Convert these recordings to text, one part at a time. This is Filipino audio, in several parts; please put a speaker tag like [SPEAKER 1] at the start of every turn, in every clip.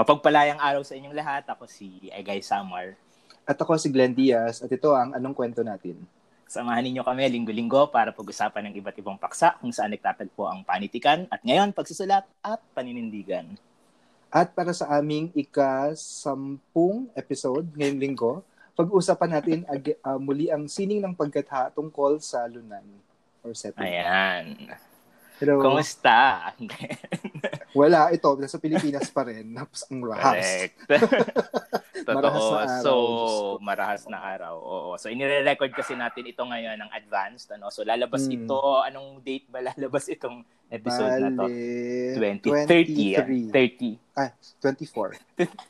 [SPEAKER 1] Mapagpalayang araw sa inyong lahat. Ako si Egay Samar.
[SPEAKER 2] At ako si Glenn Diaz at ito ang Anong Kwento Natin.
[SPEAKER 1] Samahan ninyo kami linggo-linggo para pag-usapan ng iba't ibang paksa kung saan nagtatagpo ang panitikan at ngayon pagsusulat at paninindigan.
[SPEAKER 2] At para sa aming ika-sampung episode ngayong linggo, pag-usapan natin ag- uh, muli ang sining ng pagkatha tungkol sa lunan or setting.
[SPEAKER 1] Ayan.
[SPEAKER 2] Hello.
[SPEAKER 1] Kumusta?
[SPEAKER 2] Wala, ito, nasa Pilipinas pa rin. Tapos ang rahas.
[SPEAKER 1] Correct. Totoo.
[SPEAKER 2] Marahas na araw.
[SPEAKER 1] So, marahas na araw. Oo. So, inire-record kasi natin ito ngayon ng advanced. Ano? So, lalabas
[SPEAKER 2] Hmm.
[SPEAKER 1] ito. Anong date ba lalabas itong episode na to?
[SPEAKER 2] Bale,
[SPEAKER 1] 20. 30. yan.
[SPEAKER 2] 23.
[SPEAKER 1] 30.
[SPEAKER 2] Ah, 24.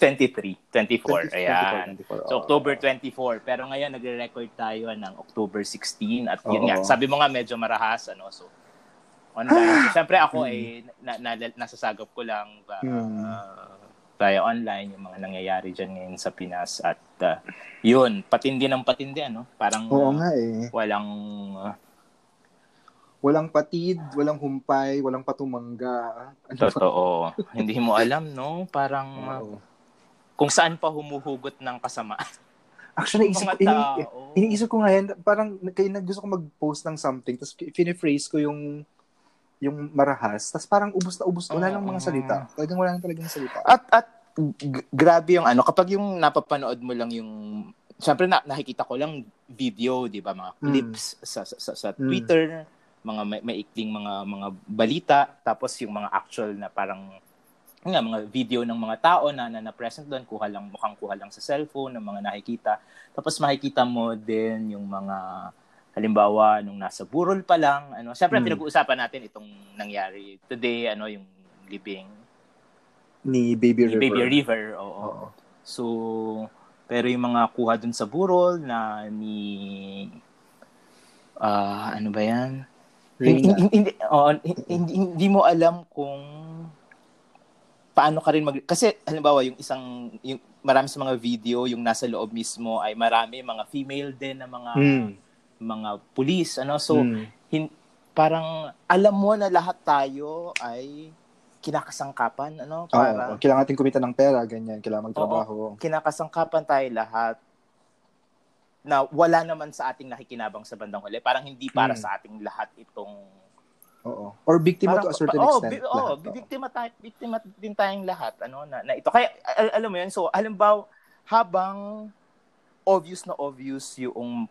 [SPEAKER 1] 23. 24.
[SPEAKER 2] 20,
[SPEAKER 1] Ayan.
[SPEAKER 2] 24, 24.
[SPEAKER 1] So, October 24. Pero ngayon, nagre-record tayo ng October 16. At yun
[SPEAKER 2] Oo.
[SPEAKER 1] nga, sabi mo nga, medyo marahas. Ano? So, online. So, Siyempre ako ay na, na, nasasagap ko lang ba,
[SPEAKER 2] Hmm.
[SPEAKER 1] uh, via online yung mga nangyayari dyan ngayon sa Pinas. At uh, yun, patindi ng patindi. Ano? Parang
[SPEAKER 2] Oo
[SPEAKER 1] uh,
[SPEAKER 2] nga eh.
[SPEAKER 1] walang... uh,
[SPEAKER 2] Walang patid, walang humpay, walang patumangga. Ano
[SPEAKER 1] totoo. Hindi mo alam, no? Parang uh,
[SPEAKER 2] Oo.
[SPEAKER 1] kung saan pa humuhugot ng kasama.
[SPEAKER 2] Actually, isip, ini, iniisip ko nga yan, parang kaya na gusto ko mag-post ng something, tapos piniphrase ko yung yung marahas, tapos parang ubos na ubos, wala nang mga salita. Talagang wala nang talagang salita.
[SPEAKER 1] At at g- grabe yung ano kapag yung napapanood mo lang yung syempre na, nakikita ko lang video, 'di ba, mga
[SPEAKER 2] Mm.
[SPEAKER 1] clips sa sa, sa, sa
[SPEAKER 2] Mm.
[SPEAKER 1] Twitter, mga may, maikling mga mga balita, tapos yung mga actual na parang nga, mga video ng mga tao na, na, na present doon, kuha lang, mukhang kuha lang sa cellphone, ng mga nakikita. Tapos makikita mo din yung mga, halimbawa, nung nasa burol pa lang, ano, syempre
[SPEAKER 2] Mm.
[SPEAKER 1] pinag-uusapan natin itong nangyari today, ano, yung libing
[SPEAKER 2] Ni Baby
[SPEAKER 1] ni
[SPEAKER 2] River.
[SPEAKER 1] Baby River, oo.
[SPEAKER 2] Oo.
[SPEAKER 1] So, pero yung mga kuha dun sa burol na ni ah ano ba yan? Hindi, hindi, oo, hindi, hindi mo alam kung paano ka rin mag... Kasi, halimbawa, yung isang, yung marami sa mga video, yung nasa loob mismo ay marami mga female din na mga
[SPEAKER 2] Mm.
[SPEAKER 1] Mga pulis, ano? So,
[SPEAKER 2] Mm.
[SPEAKER 1] hin- parang alam mo na lahat tayo ay kinakasangkapan, ano?
[SPEAKER 2] Oo,
[SPEAKER 1] Para,
[SPEAKER 2] kailangan natin kumita ng pera, ganyan, kailangan magtrabaho.
[SPEAKER 1] kinakasangkapan tayo lahat na wala naman sa ating nakikinabang sa bandang huli. Parang hindi para
[SPEAKER 2] Mm.
[SPEAKER 1] sa ating lahat itong...
[SPEAKER 2] Oo. Or biktima
[SPEAKER 1] Parang-
[SPEAKER 2] to a certain
[SPEAKER 1] oh,
[SPEAKER 2] extent.
[SPEAKER 1] bi- oh,
[SPEAKER 2] lahat, oo.
[SPEAKER 1] biktima, tayo, biktima din tayong lahat. Ano, na, na ito. Kaya, al- alam mo yun, so, halimbawa, habang obvious na obvious yung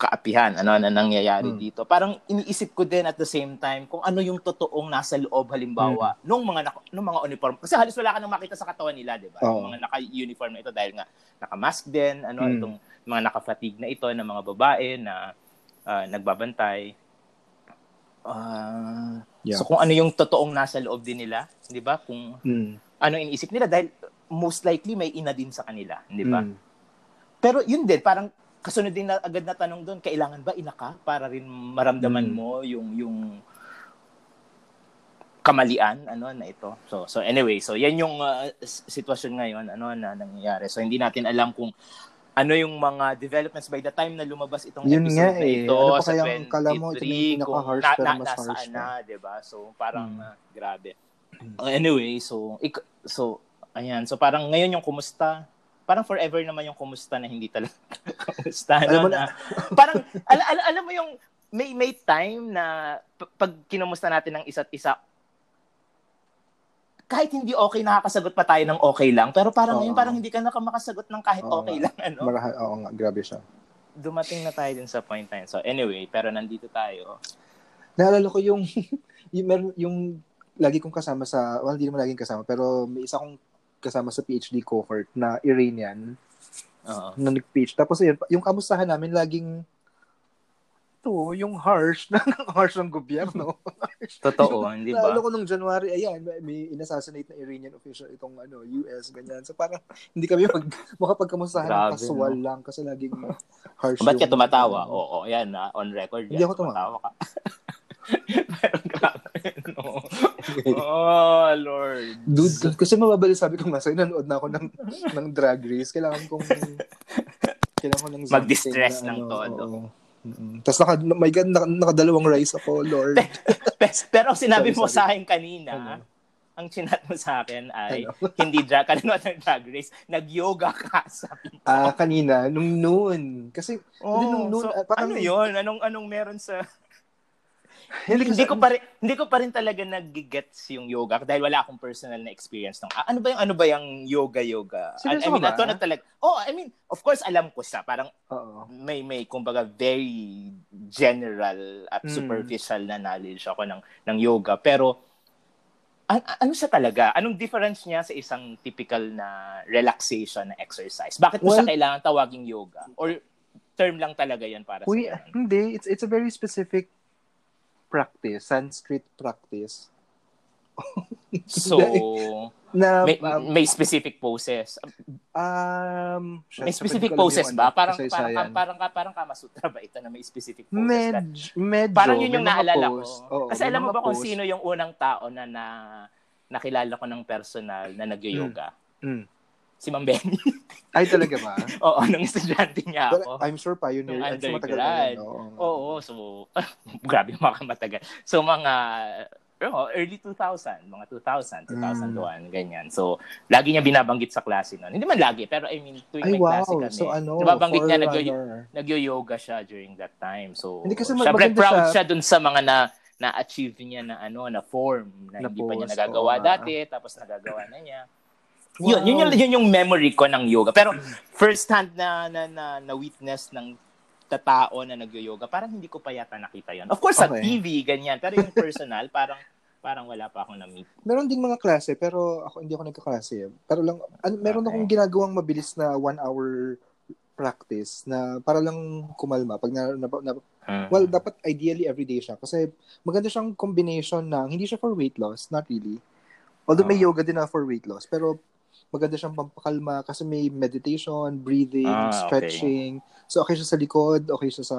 [SPEAKER 1] kaapihan, ano, na nangyayari
[SPEAKER 2] Mm.
[SPEAKER 1] dito. Parang iniisip ko din at the same time kung ano yung totoong nasa loob halimbawa
[SPEAKER 2] Mm.
[SPEAKER 1] nung mga naka, nung mga uniform. Kasi halos wala ka nang makita sa katawan nila, 'di ba? Yung mga naka-uniform na ito dahil nga naka-mask din, ano,
[SPEAKER 2] Mm.
[SPEAKER 1] itong mga naka-fatigue na ito ng mga babae na ah, nagbabantay. Ah,
[SPEAKER 2] Yeah.
[SPEAKER 1] So kung ano yung totoong nasa loob din nila, 'di ba? Kung
[SPEAKER 2] Mm.
[SPEAKER 1] ano iniisip nila dahil most likely may ina din sa kanila, 'di ba?
[SPEAKER 2] Mm.
[SPEAKER 1] Pero yun din, parang kasunod din na agad na tanong doon, kailangan ba ina ka para rin maramdaman
[SPEAKER 2] Mm.
[SPEAKER 1] mo yung yung kamalian ano na ito. So so anyway, so yan yung uh, sitwasyon ngayon ano na nangyayari. So hindi natin alam kung ano yung mga developments by the time na lumabas itong
[SPEAKER 2] Yun
[SPEAKER 1] episode
[SPEAKER 2] nga
[SPEAKER 1] na
[SPEAKER 2] eh.
[SPEAKER 1] ito
[SPEAKER 2] Ano pa
[SPEAKER 1] sa
[SPEAKER 2] kayang kala mo, ito na yung
[SPEAKER 1] 23, kung na, na,
[SPEAKER 2] mas harsh
[SPEAKER 1] nasaan
[SPEAKER 2] pa.
[SPEAKER 1] na, 'di ba? So parang
[SPEAKER 2] Mm.
[SPEAKER 1] uh, grabe. Uh, anyway, so ik- so ayan, so parang ngayon yung kumusta parang forever naman yung kumusta na hindi talaga kumusta
[SPEAKER 2] Alam
[SPEAKER 1] no,
[SPEAKER 2] mo
[SPEAKER 1] na, parang al- al- alam mo yung may may time na p- pag kinumusta natin ng isa't isa kahit hindi okay nakakasagot pa tayo ng okay lang pero parang
[SPEAKER 2] Oo.
[SPEAKER 1] ngayon parang hindi ka na makasagot ng kahit
[SPEAKER 2] Oo
[SPEAKER 1] okay lang ano
[SPEAKER 2] Marahal, oo nga, grabe siya.
[SPEAKER 1] dumating na tayo din sa point na yun. So anyway, pero nandito tayo.
[SPEAKER 2] Naalala ko yung, yung, meron- yung lagi kong kasama sa, well, hindi naman laging kasama, pero may isa kong kasama sa PhD cohort na Iranian
[SPEAKER 1] Oo.
[SPEAKER 2] na nag-PhD. Tapos yun, yung kamustahan namin laging to, yung harsh, na harsh ng gobyerno.
[SPEAKER 1] Totoo, hindi ba?
[SPEAKER 2] Naalala ko nung January, ayan, may inassassinate na Iranian official itong ano, US, ganyan. So parang hindi kami mag, makapagkamustahan ng casual
[SPEAKER 1] no?
[SPEAKER 2] lang kasi laging harsh.
[SPEAKER 1] Ba't ka tumatawa? Oo, yan, ah, on record yan.
[SPEAKER 2] Hindi ako tumawa.
[SPEAKER 1] ka. Pero grabe, no? Oh, Lord.
[SPEAKER 2] Dude, kasi mababali sabi ko nga sa'yo, nanood na ako ng, ng drag race. Kailangan kong, kailangan ko ng
[SPEAKER 1] Mag-distress
[SPEAKER 2] na
[SPEAKER 1] ng
[SPEAKER 2] ano,
[SPEAKER 1] todo.
[SPEAKER 2] oo. Mm-mm. Tapos naka, my God, naka, nakadalawang rice ako, Lord.
[SPEAKER 1] Pero sinabi
[SPEAKER 2] Sorry,
[SPEAKER 1] mo
[SPEAKER 2] sorry.
[SPEAKER 1] sa akin kanina,
[SPEAKER 2] Ano?
[SPEAKER 1] ang chinat mo sa akin ay
[SPEAKER 2] Ano?
[SPEAKER 1] hindi drag, kalunod ng drag race, nag-yoga ka sa
[SPEAKER 2] Ah, kanina, nung noon. Kasi,
[SPEAKER 1] Oh,
[SPEAKER 2] nung noon,
[SPEAKER 1] so,
[SPEAKER 2] ah, parang-
[SPEAKER 1] ano yun? Anong anong meron sa
[SPEAKER 2] hindi,
[SPEAKER 1] hindi, ko pa rin, hindi ko pa rin talaga nag-gets yung yoga dahil wala akong personal na experience ng ah, ano ba yung ano ba yung yoga yoga. I,
[SPEAKER 2] Seryoso
[SPEAKER 1] I mean,
[SPEAKER 2] ka ba?
[SPEAKER 1] ato na talaga. Oh, I mean, of course alam ko siya. Parang
[SPEAKER 2] Oo.
[SPEAKER 1] may may kumbaga very general at
[SPEAKER 2] Mm.
[SPEAKER 1] superficial na knowledge ako ng ng yoga pero an- ano siya talaga? Anong difference niya sa isang typical na relaxation na exercise? Bakit mo
[SPEAKER 2] Well-
[SPEAKER 1] siya kailangan tawaging yoga? Or term lang talaga yan para
[SPEAKER 2] Uy,
[SPEAKER 1] sa ganun?
[SPEAKER 2] hindi. It's, it's a very specific practice, Sanskrit practice.
[SPEAKER 1] So,
[SPEAKER 2] Na,
[SPEAKER 1] may,
[SPEAKER 2] um,
[SPEAKER 1] may specific poses.
[SPEAKER 2] um,
[SPEAKER 1] May specific poses ba? Parang parang parang parang, parang Kama Sutra ba ito na may specific poses?
[SPEAKER 2] Med,
[SPEAKER 1] That-
[SPEAKER 2] medyo.
[SPEAKER 1] parang yun yung naalala
[SPEAKER 2] pose.
[SPEAKER 1] ko.
[SPEAKER 2] Oo,
[SPEAKER 1] Kasi alam mo ba kung
[SPEAKER 2] pose.
[SPEAKER 1] sino yung unang tao na, na nakilala ko ng personal na nag-yoga?
[SPEAKER 2] Mm.
[SPEAKER 1] Si Ma'am Benny.
[SPEAKER 2] Ay, talaga ba?
[SPEAKER 1] Oo, nung estudyante niya
[SPEAKER 2] But
[SPEAKER 1] ako.
[SPEAKER 2] I'm sure pioneer.
[SPEAKER 1] Nung undergrad.
[SPEAKER 2] na yun, oo.
[SPEAKER 1] Oo, so grabe mga matagal. So mga oh, early 2000, mga 2000, 2001, ganyan. So, lagi niya binabanggit sa klase noon. Hindi man lagi, pero I mean, tuwing
[SPEAKER 2] Ay,
[SPEAKER 1] may klase
[SPEAKER 2] wow.
[SPEAKER 1] kami,
[SPEAKER 2] So, ano,
[SPEAKER 1] nababanggit niya nag
[SPEAKER 2] forerunner.
[SPEAKER 1] nag-yoga siya during that time. So,
[SPEAKER 2] Hindi kasi
[SPEAKER 1] syempre proud
[SPEAKER 2] siya-
[SPEAKER 1] siya dun sa mga na na-achieve niya na ano na form na,
[SPEAKER 2] Na
[SPEAKER 1] hindi pa niya nagagawa
[SPEAKER 2] oo.
[SPEAKER 1] dati tapos nagagawa na niya.
[SPEAKER 2] Wow.
[SPEAKER 1] Yun, yun, yun yung memory ko ng yoga. Pero first hand na na, na, na witness ng tatao na nag-yoga, parang hindi ko pa yata nakita yon. Of course, sa
[SPEAKER 2] Okay.
[SPEAKER 1] TV, ganyan. Pero yung personal, parang parang wala pa akong na-meet.
[SPEAKER 2] Meron ding mga klase, pero ako hindi ako nagkaklase. Pero lang, an, meron
[SPEAKER 1] Okay.
[SPEAKER 2] akong ginagawang mabilis na one hour practice na para lang kumalma. Pag na, na, na-
[SPEAKER 1] Hmm.
[SPEAKER 2] well, dapat ideally everyday siya. Kasi maganda siyang combination ng, hindi siya for weight loss, not really. Although may
[SPEAKER 1] Ah.
[SPEAKER 2] yoga din na for weight loss, pero maganda siyang pampakalma kasi may meditation, breathing,
[SPEAKER 1] Ah, okay.
[SPEAKER 2] stretching. So, okay siya sa likod, okay siya sa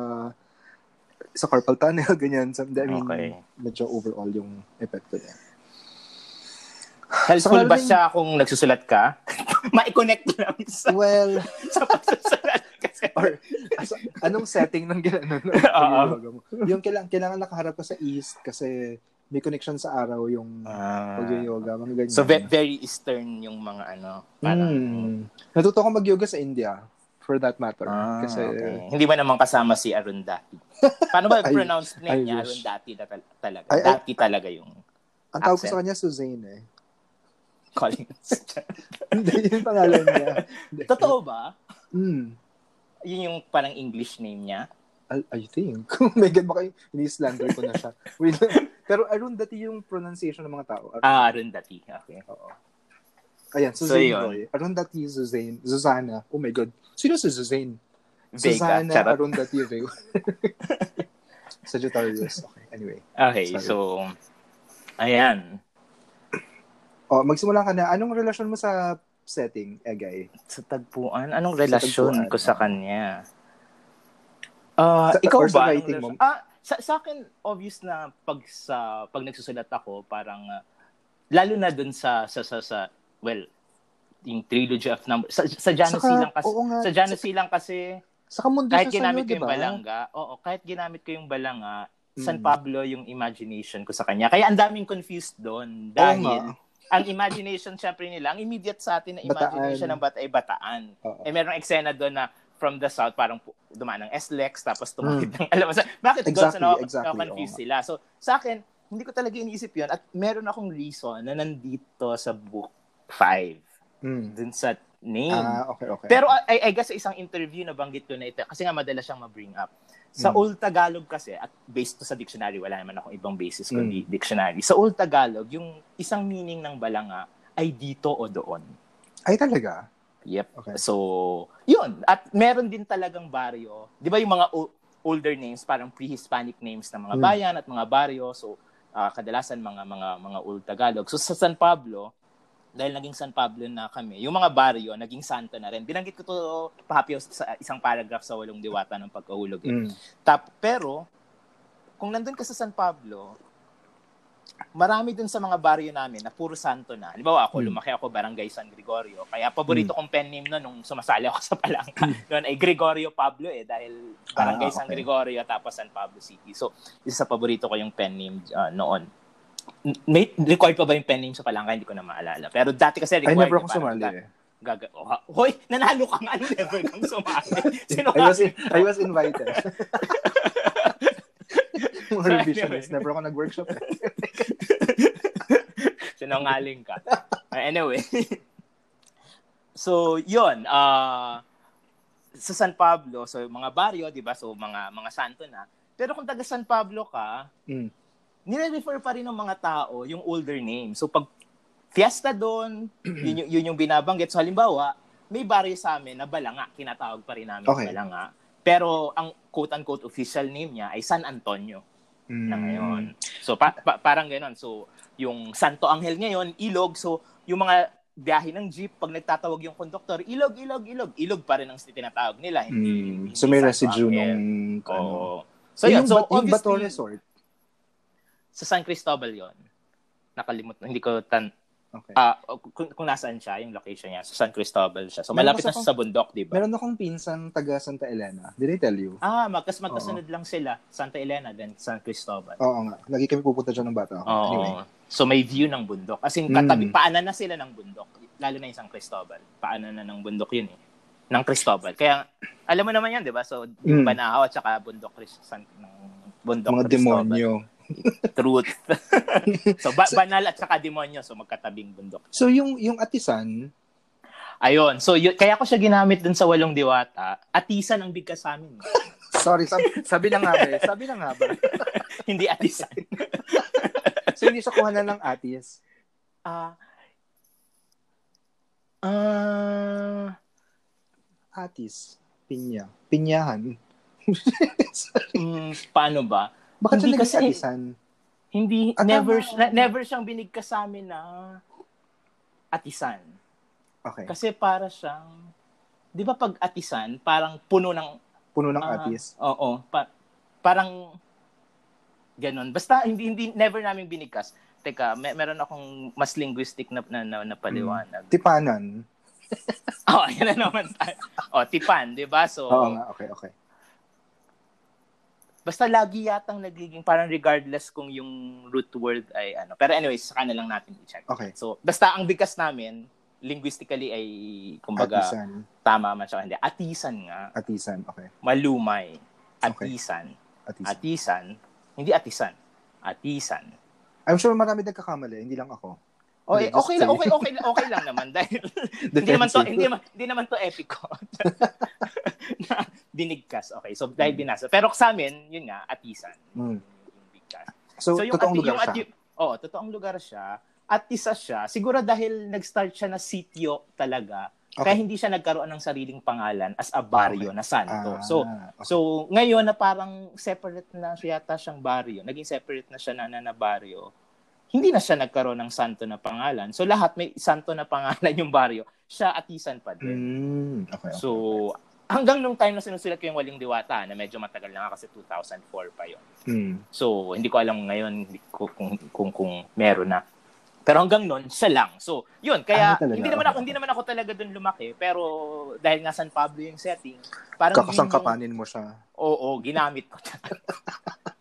[SPEAKER 2] sa carpal tunnel, ganyan. So, I mean,
[SPEAKER 1] Okay.
[SPEAKER 2] medyo overall yung epekto niya.
[SPEAKER 1] Helpful ba siya kung nagsusulat ka? Ma-connect lang sa,
[SPEAKER 2] Well,
[SPEAKER 1] sa pagsusulat kasi.
[SPEAKER 2] or so, anong setting ng gano'n?
[SPEAKER 1] Oo.
[SPEAKER 2] yung kailangan, kailangan nakaharap ka sa east kasi may connection sa araw yung
[SPEAKER 1] Ah.
[SPEAKER 2] pag-yoga, mga ganyan.
[SPEAKER 1] So ve- very eastern yung mga ano, parang
[SPEAKER 2] Mm. Natuto ko mag-yoga sa India for that matter.
[SPEAKER 1] Ah,
[SPEAKER 2] kasi
[SPEAKER 1] okay. Hindi ba naman kasama si Arundhati? Paano ba
[SPEAKER 2] I-
[SPEAKER 1] pronounce name niya?
[SPEAKER 2] wish.
[SPEAKER 1] Arundhati na tal- talaga.
[SPEAKER 2] I- I-
[SPEAKER 1] Dati talaga yung
[SPEAKER 2] ang tawag ko sa kanya Suzanne eh.
[SPEAKER 1] Collins.
[SPEAKER 2] Hindi yung pangalan niya.
[SPEAKER 1] Totoo ba?
[SPEAKER 2] Mm.
[SPEAKER 1] Yun yung parang English name niya?
[SPEAKER 2] I, I think. Oh my God, baka ini-slander ko na siya. Wait, pero Arundhati yung pronunciation ng mga tao. Ar-
[SPEAKER 1] Ah, Arundhati. Okay.
[SPEAKER 2] Oo. Ayan,
[SPEAKER 1] So,
[SPEAKER 2] Suzanne
[SPEAKER 1] yun.
[SPEAKER 2] Roy. Arundhati Suzanne. Zuzana. Oh my God. Sino si Suzanne?
[SPEAKER 1] Vega.
[SPEAKER 2] Susana
[SPEAKER 1] Charot.
[SPEAKER 2] Arundhati Vega. Sagittarius. Okay, anyway.
[SPEAKER 1] Okay,
[SPEAKER 2] Sorry.
[SPEAKER 1] so ayan.
[SPEAKER 2] Oh, magsimula ka na. Anong relasyon mo sa setting, Egay?
[SPEAKER 1] Sa tagpuan, anong relasyon
[SPEAKER 2] tagpuan,
[SPEAKER 1] ko sa
[SPEAKER 2] ah.
[SPEAKER 1] kanya? Ah,
[SPEAKER 2] Sa-
[SPEAKER 1] ikaw
[SPEAKER 2] sa
[SPEAKER 1] ba?
[SPEAKER 2] Writing mo?
[SPEAKER 1] Ah, sa, sa akin obvious na pag sa pag nagsusulat ako, parang ah, lalo na dun sa sa sa, sa well, yung trilogy of numbers. Sa, sa Janus
[SPEAKER 2] Saka,
[SPEAKER 1] lang kasi
[SPEAKER 2] nga,
[SPEAKER 1] sa Janus lang kasi
[SPEAKER 2] Sa kamundo
[SPEAKER 1] kahit
[SPEAKER 2] siya
[SPEAKER 1] ginamit
[SPEAKER 2] sa'yo,
[SPEAKER 1] ko yung
[SPEAKER 2] diba?
[SPEAKER 1] balanga, oo, kahit ginamit ko yung balanga, San
[SPEAKER 2] Mm.
[SPEAKER 1] Pablo yung imagination ko sa kanya. Kaya ang daming confused doon
[SPEAKER 2] Oo
[SPEAKER 1] dahil
[SPEAKER 2] nga.
[SPEAKER 1] ang imagination syempre nila, ang immediate sa atin na
[SPEAKER 2] Bataan.
[SPEAKER 1] imagination ng bata ay bataan.
[SPEAKER 2] Oo.
[SPEAKER 1] Eh merong eksena doon na from the south parang dumaan ng SLEX tapos tumawid ng alam mo sa bakit.
[SPEAKER 2] Exactly,
[SPEAKER 1] doon sa
[SPEAKER 2] exactly,
[SPEAKER 1] confused
[SPEAKER 2] oo
[SPEAKER 1] sila. So sa akin hindi ko talaga iniisip 'yon at meron akong reason na nandito sa book 5
[SPEAKER 2] Mm.
[SPEAKER 1] dun sa name.
[SPEAKER 2] Ah, okay, okay.
[SPEAKER 1] Pero I, I guess sa isang interview na banggit ko na ito, kasi nga madalas siyang ma-bring up. Sa
[SPEAKER 2] Mm.
[SPEAKER 1] Old Tagalog kasi, at based to sa dictionary, wala naman akong ibang basis kundi dictionary. Sa Old Tagalog, yung isang meaning ng balanga ay dito o doon.
[SPEAKER 2] Ay, talaga?
[SPEAKER 1] Yep.
[SPEAKER 2] Okay.
[SPEAKER 1] So, yun. At meron din talagang baryo. Di ba yung mga o- older names, parang pre-Hispanic names ng mga
[SPEAKER 2] Mm.
[SPEAKER 1] bayan at mga baryo. So, ah, kadalasan mga mga mga Old Tagalog. So, sa San Pablo, dahil naging San Pablo na kami, yung mga baryo, naging santo na rin. Binanggit ko to pahapyaw sa isang paragraph sa Walong Diwata ng pagkahulog. Eh.
[SPEAKER 2] Mm.
[SPEAKER 1] Tap, pero, kung nandun ka sa San Pablo, marami dun sa mga baryo namin na puro santo na. Halimbawa ako,
[SPEAKER 2] Hmm.
[SPEAKER 1] lumaki ako barangay San Gregorio. Kaya paborito kong pen name noon nung sumasali ako sa palangka. Noon ay Gregorio Pablo eh dahil barangay
[SPEAKER 2] Ah,
[SPEAKER 1] San
[SPEAKER 2] okay.
[SPEAKER 1] Gregorio tapos San Pablo City. So, isa sa paborito ko yung pen name ah, noon. may required pa ba yung pen name sa palangka? Hindi ko na maalala. Pero dati kasi
[SPEAKER 2] Ay,
[SPEAKER 1] required.
[SPEAKER 2] never
[SPEAKER 1] na
[SPEAKER 2] ako
[SPEAKER 1] parang
[SPEAKER 2] sumali eh.
[SPEAKER 1] Gaga, oh, Hoy, nanalo ka nga. Never kang sumali. Sino
[SPEAKER 2] I was, in, I was invited. Mga
[SPEAKER 1] So,
[SPEAKER 2] revisionist. Never ako nag-workshop eh.
[SPEAKER 1] Sinungaling ka. Uh, anyway. so, yun. Uh, sa San Pablo, so mga baryo, di ba? So, mga mga santo na. Pero kung taga San Pablo ka,
[SPEAKER 2] Mm.
[SPEAKER 1] nire-refer pa rin ng mga tao yung older name. So, pag fiesta doon, yun, yung- yun yung binabanggit. So, halimbawa, may baryo sa amin na Balanga. Kinatawag pa rin namin
[SPEAKER 2] Okay.
[SPEAKER 1] Balanga. Pero, ang quote-unquote official name niya ay San Antonio
[SPEAKER 2] Mm.
[SPEAKER 1] na ngayon. So pa- pa- parang ganoon. So yung Santo Angel ngayon, ilog. So yung mga biyahe ng jeep, pag nagtatawag yung conductor, ilog, ilog, ilog. Ilog pa rin ang tinatawag nila. Hindi,
[SPEAKER 2] Mm.
[SPEAKER 1] hindi
[SPEAKER 2] So may residue nung ano. So,
[SPEAKER 1] So yun,
[SPEAKER 2] yung,
[SPEAKER 1] so
[SPEAKER 2] yung Bato Resort.
[SPEAKER 1] sa San Cristobal yon Nakalimut, hindi ko tan
[SPEAKER 2] Okay.
[SPEAKER 1] ah kung, kung nasaan siya, yung location niya. Sa San Cristobal siya. So
[SPEAKER 2] Meron
[SPEAKER 1] malapit na siya sa bundok, di ba?
[SPEAKER 2] Meron akong pinsan taga Santa Elena. Did I tell you?
[SPEAKER 1] Ah, magkas magkasunod lang sila. Santa Elena, then San Cristobal.
[SPEAKER 2] Oo nga. Lagi kami pupunta dyan ng bata.
[SPEAKER 1] Oo.
[SPEAKER 2] Anyway.
[SPEAKER 1] So may view ng bundok. As in,
[SPEAKER 2] Mm.
[SPEAKER 1] katabi, paanan na sila ng bundok. Lalo na yung San Cristobal. Paanan na ng bundok yun eh. Ng Cristobal. Kaya, alam mo naman yan, di ba? So, yung
[SPEAKER 2] Mm.
[SPEAKER 1] Banahaw at saka bundok San, ng bundok
[SPEAKER 2] Mga
[SPEAKER 1] Cristobal.
[SPEAKER 2] demonyo.
[SPEAKER 1] Truth. so, ba- banal at saka demonyo. So, magkatabing bundok.
[SPEAKER 2] So yung yung atisan,
[SPEAKER 1] Ayun. So, yun, kaya ko siya ginamit dun sa Walong Diwata. Atisan ang bigkas sa amin.
[SPEAKER 2] sorry, sabi, sabi na nga ba eh. Sabi na nga ba.
[SPEAKER 1] Hindi atisan.
[SPEAKER 2] So hindi siya kuhanan ng atis.
[SPEAKER 1] Ah. Ah.
[SPEAKER 2] Atis. Pinya. Pinyahan.
[SPEAKER 1] mm, paano ba?
[SPEAKER 2] Bakit
[SPEAKER 1] Hindi
[SPEAKER 2] siya atisan?
[SPEAKER 1] Hindi,
[SPEAKER 2] Ah,
[SPEAKER 1] never, na- never siyang binigkas sa amin na atisan.
[SPEAKER 2] Okay.
[SPEAKER 1] Kasi para siyang, di ba pag atisan, parang puno ng,
[SPEAKER 2] Puno ng
[SPEAKER 1] ah,
[SPEAKER 2] atis.
[SPEAKER 1] oo, pa, parang, ganon. Basta, hindi, hindi, never namin binigkas. Teka, may, meron akong mas linguistic na, na, na, na paliwanag.
[SPEAKER 2] Tipanan.
[SPEAKER 1] Oh, yan na naman tayo. Oh, tipan, di ba? So,
[SPEAKER 2] Oo nga, okay, okay.
[SPEAKER 1] Basta lagi yatang nagiging parang regardless kung yung root word ay ano. Pero anyways, saka na lang natin i-check.
[SPEAKER 2] Okay.
[SPEAKER 1] So, basta ang bigkas namin, linguistically ay, kumbaga,
[SPEAKER 2] Atisan.
[SPEAKER 1] tama man siya. Hindi, atisan nga.
[SPEAKER 2] Atisan, okay.
[SPEAKER 1] Malumay.
[SPEAKER 2] Okay.
[SPEAKER 1] Atisan.
[SPEAKER 2] Atisan.
[SPEAKER 1] Atisan. Hindi atisan. Atisan.
[SPEAKER 2] I'm sure marami nagkakamali, hindi lang ako.
[SPEAKER 1] O,
[SPEAKER 2] Hindi,
[SPEAKER 1] eh, okay lang, okay, okay, okay lang naman dahil hindi naman to hindi hindi naman to epico. na binigkas. Okay, so dahil binasa. Pero sa amin, yun nga, atisan.
[SPEAKER 2] Mm.
[SPEAKER 1] Yung bigkas.
[SPEAKER 2] So, totoong
[SPEAKER 1] ati-
[SPEAKER 2] lugar
[SPEAKER 1] yung
[SPEAKER 2] siya.
[SPEAKER 1] ati- Oo, totoong lugar siya. At isa siya, siguro dahil nag-start siya na sityo talaga, kaya
[SPEAKER 2] Okay.
[SPEAKER 1] hindi siya nagkaroon ng sariling pangalan as a baryo
[SPEAKER 2] Okay.
[SPEAKER 1] na santo.
[SPEAKER 2] Ah,
[SPEAKER 1] so,
[SPEAKER 2] okay.
[SPEAKER 1] so ngayon na parang separate na siya yata siyang baryo, naging separate na siya na, na, na baryo, hindi na siya nagkaroon ng santo na pangalan. So lahat may santo na pangalan yung baryo, siya atisan pa din.
[SPEAKER 2] Mm, okay, okay.
[SPEAKER 1] So, hanggang nung time na sinusulat ko yung Waling Diwata, na medyo matagal na nga kasi 2004 pa yon
[SPEAKER 2] Mm.
[SPEAKER 1] So, hindi ko alam ngayon ko- kung, kung, kung meron na. Pero hanggang noon, siya lang. So, yun. Kaya,
[SPEAKER 2] Ah, talaga?
[SPEAKER 1] hindi naman ako, hindi naman ako talaga doon lumaki. Pero, dahil nga San Pablo yung setting, parang yun yung-
[SPEAKER 2] Kakasangkapanin mo siya.
[SPEAKER 1] Oo, ginamit ko.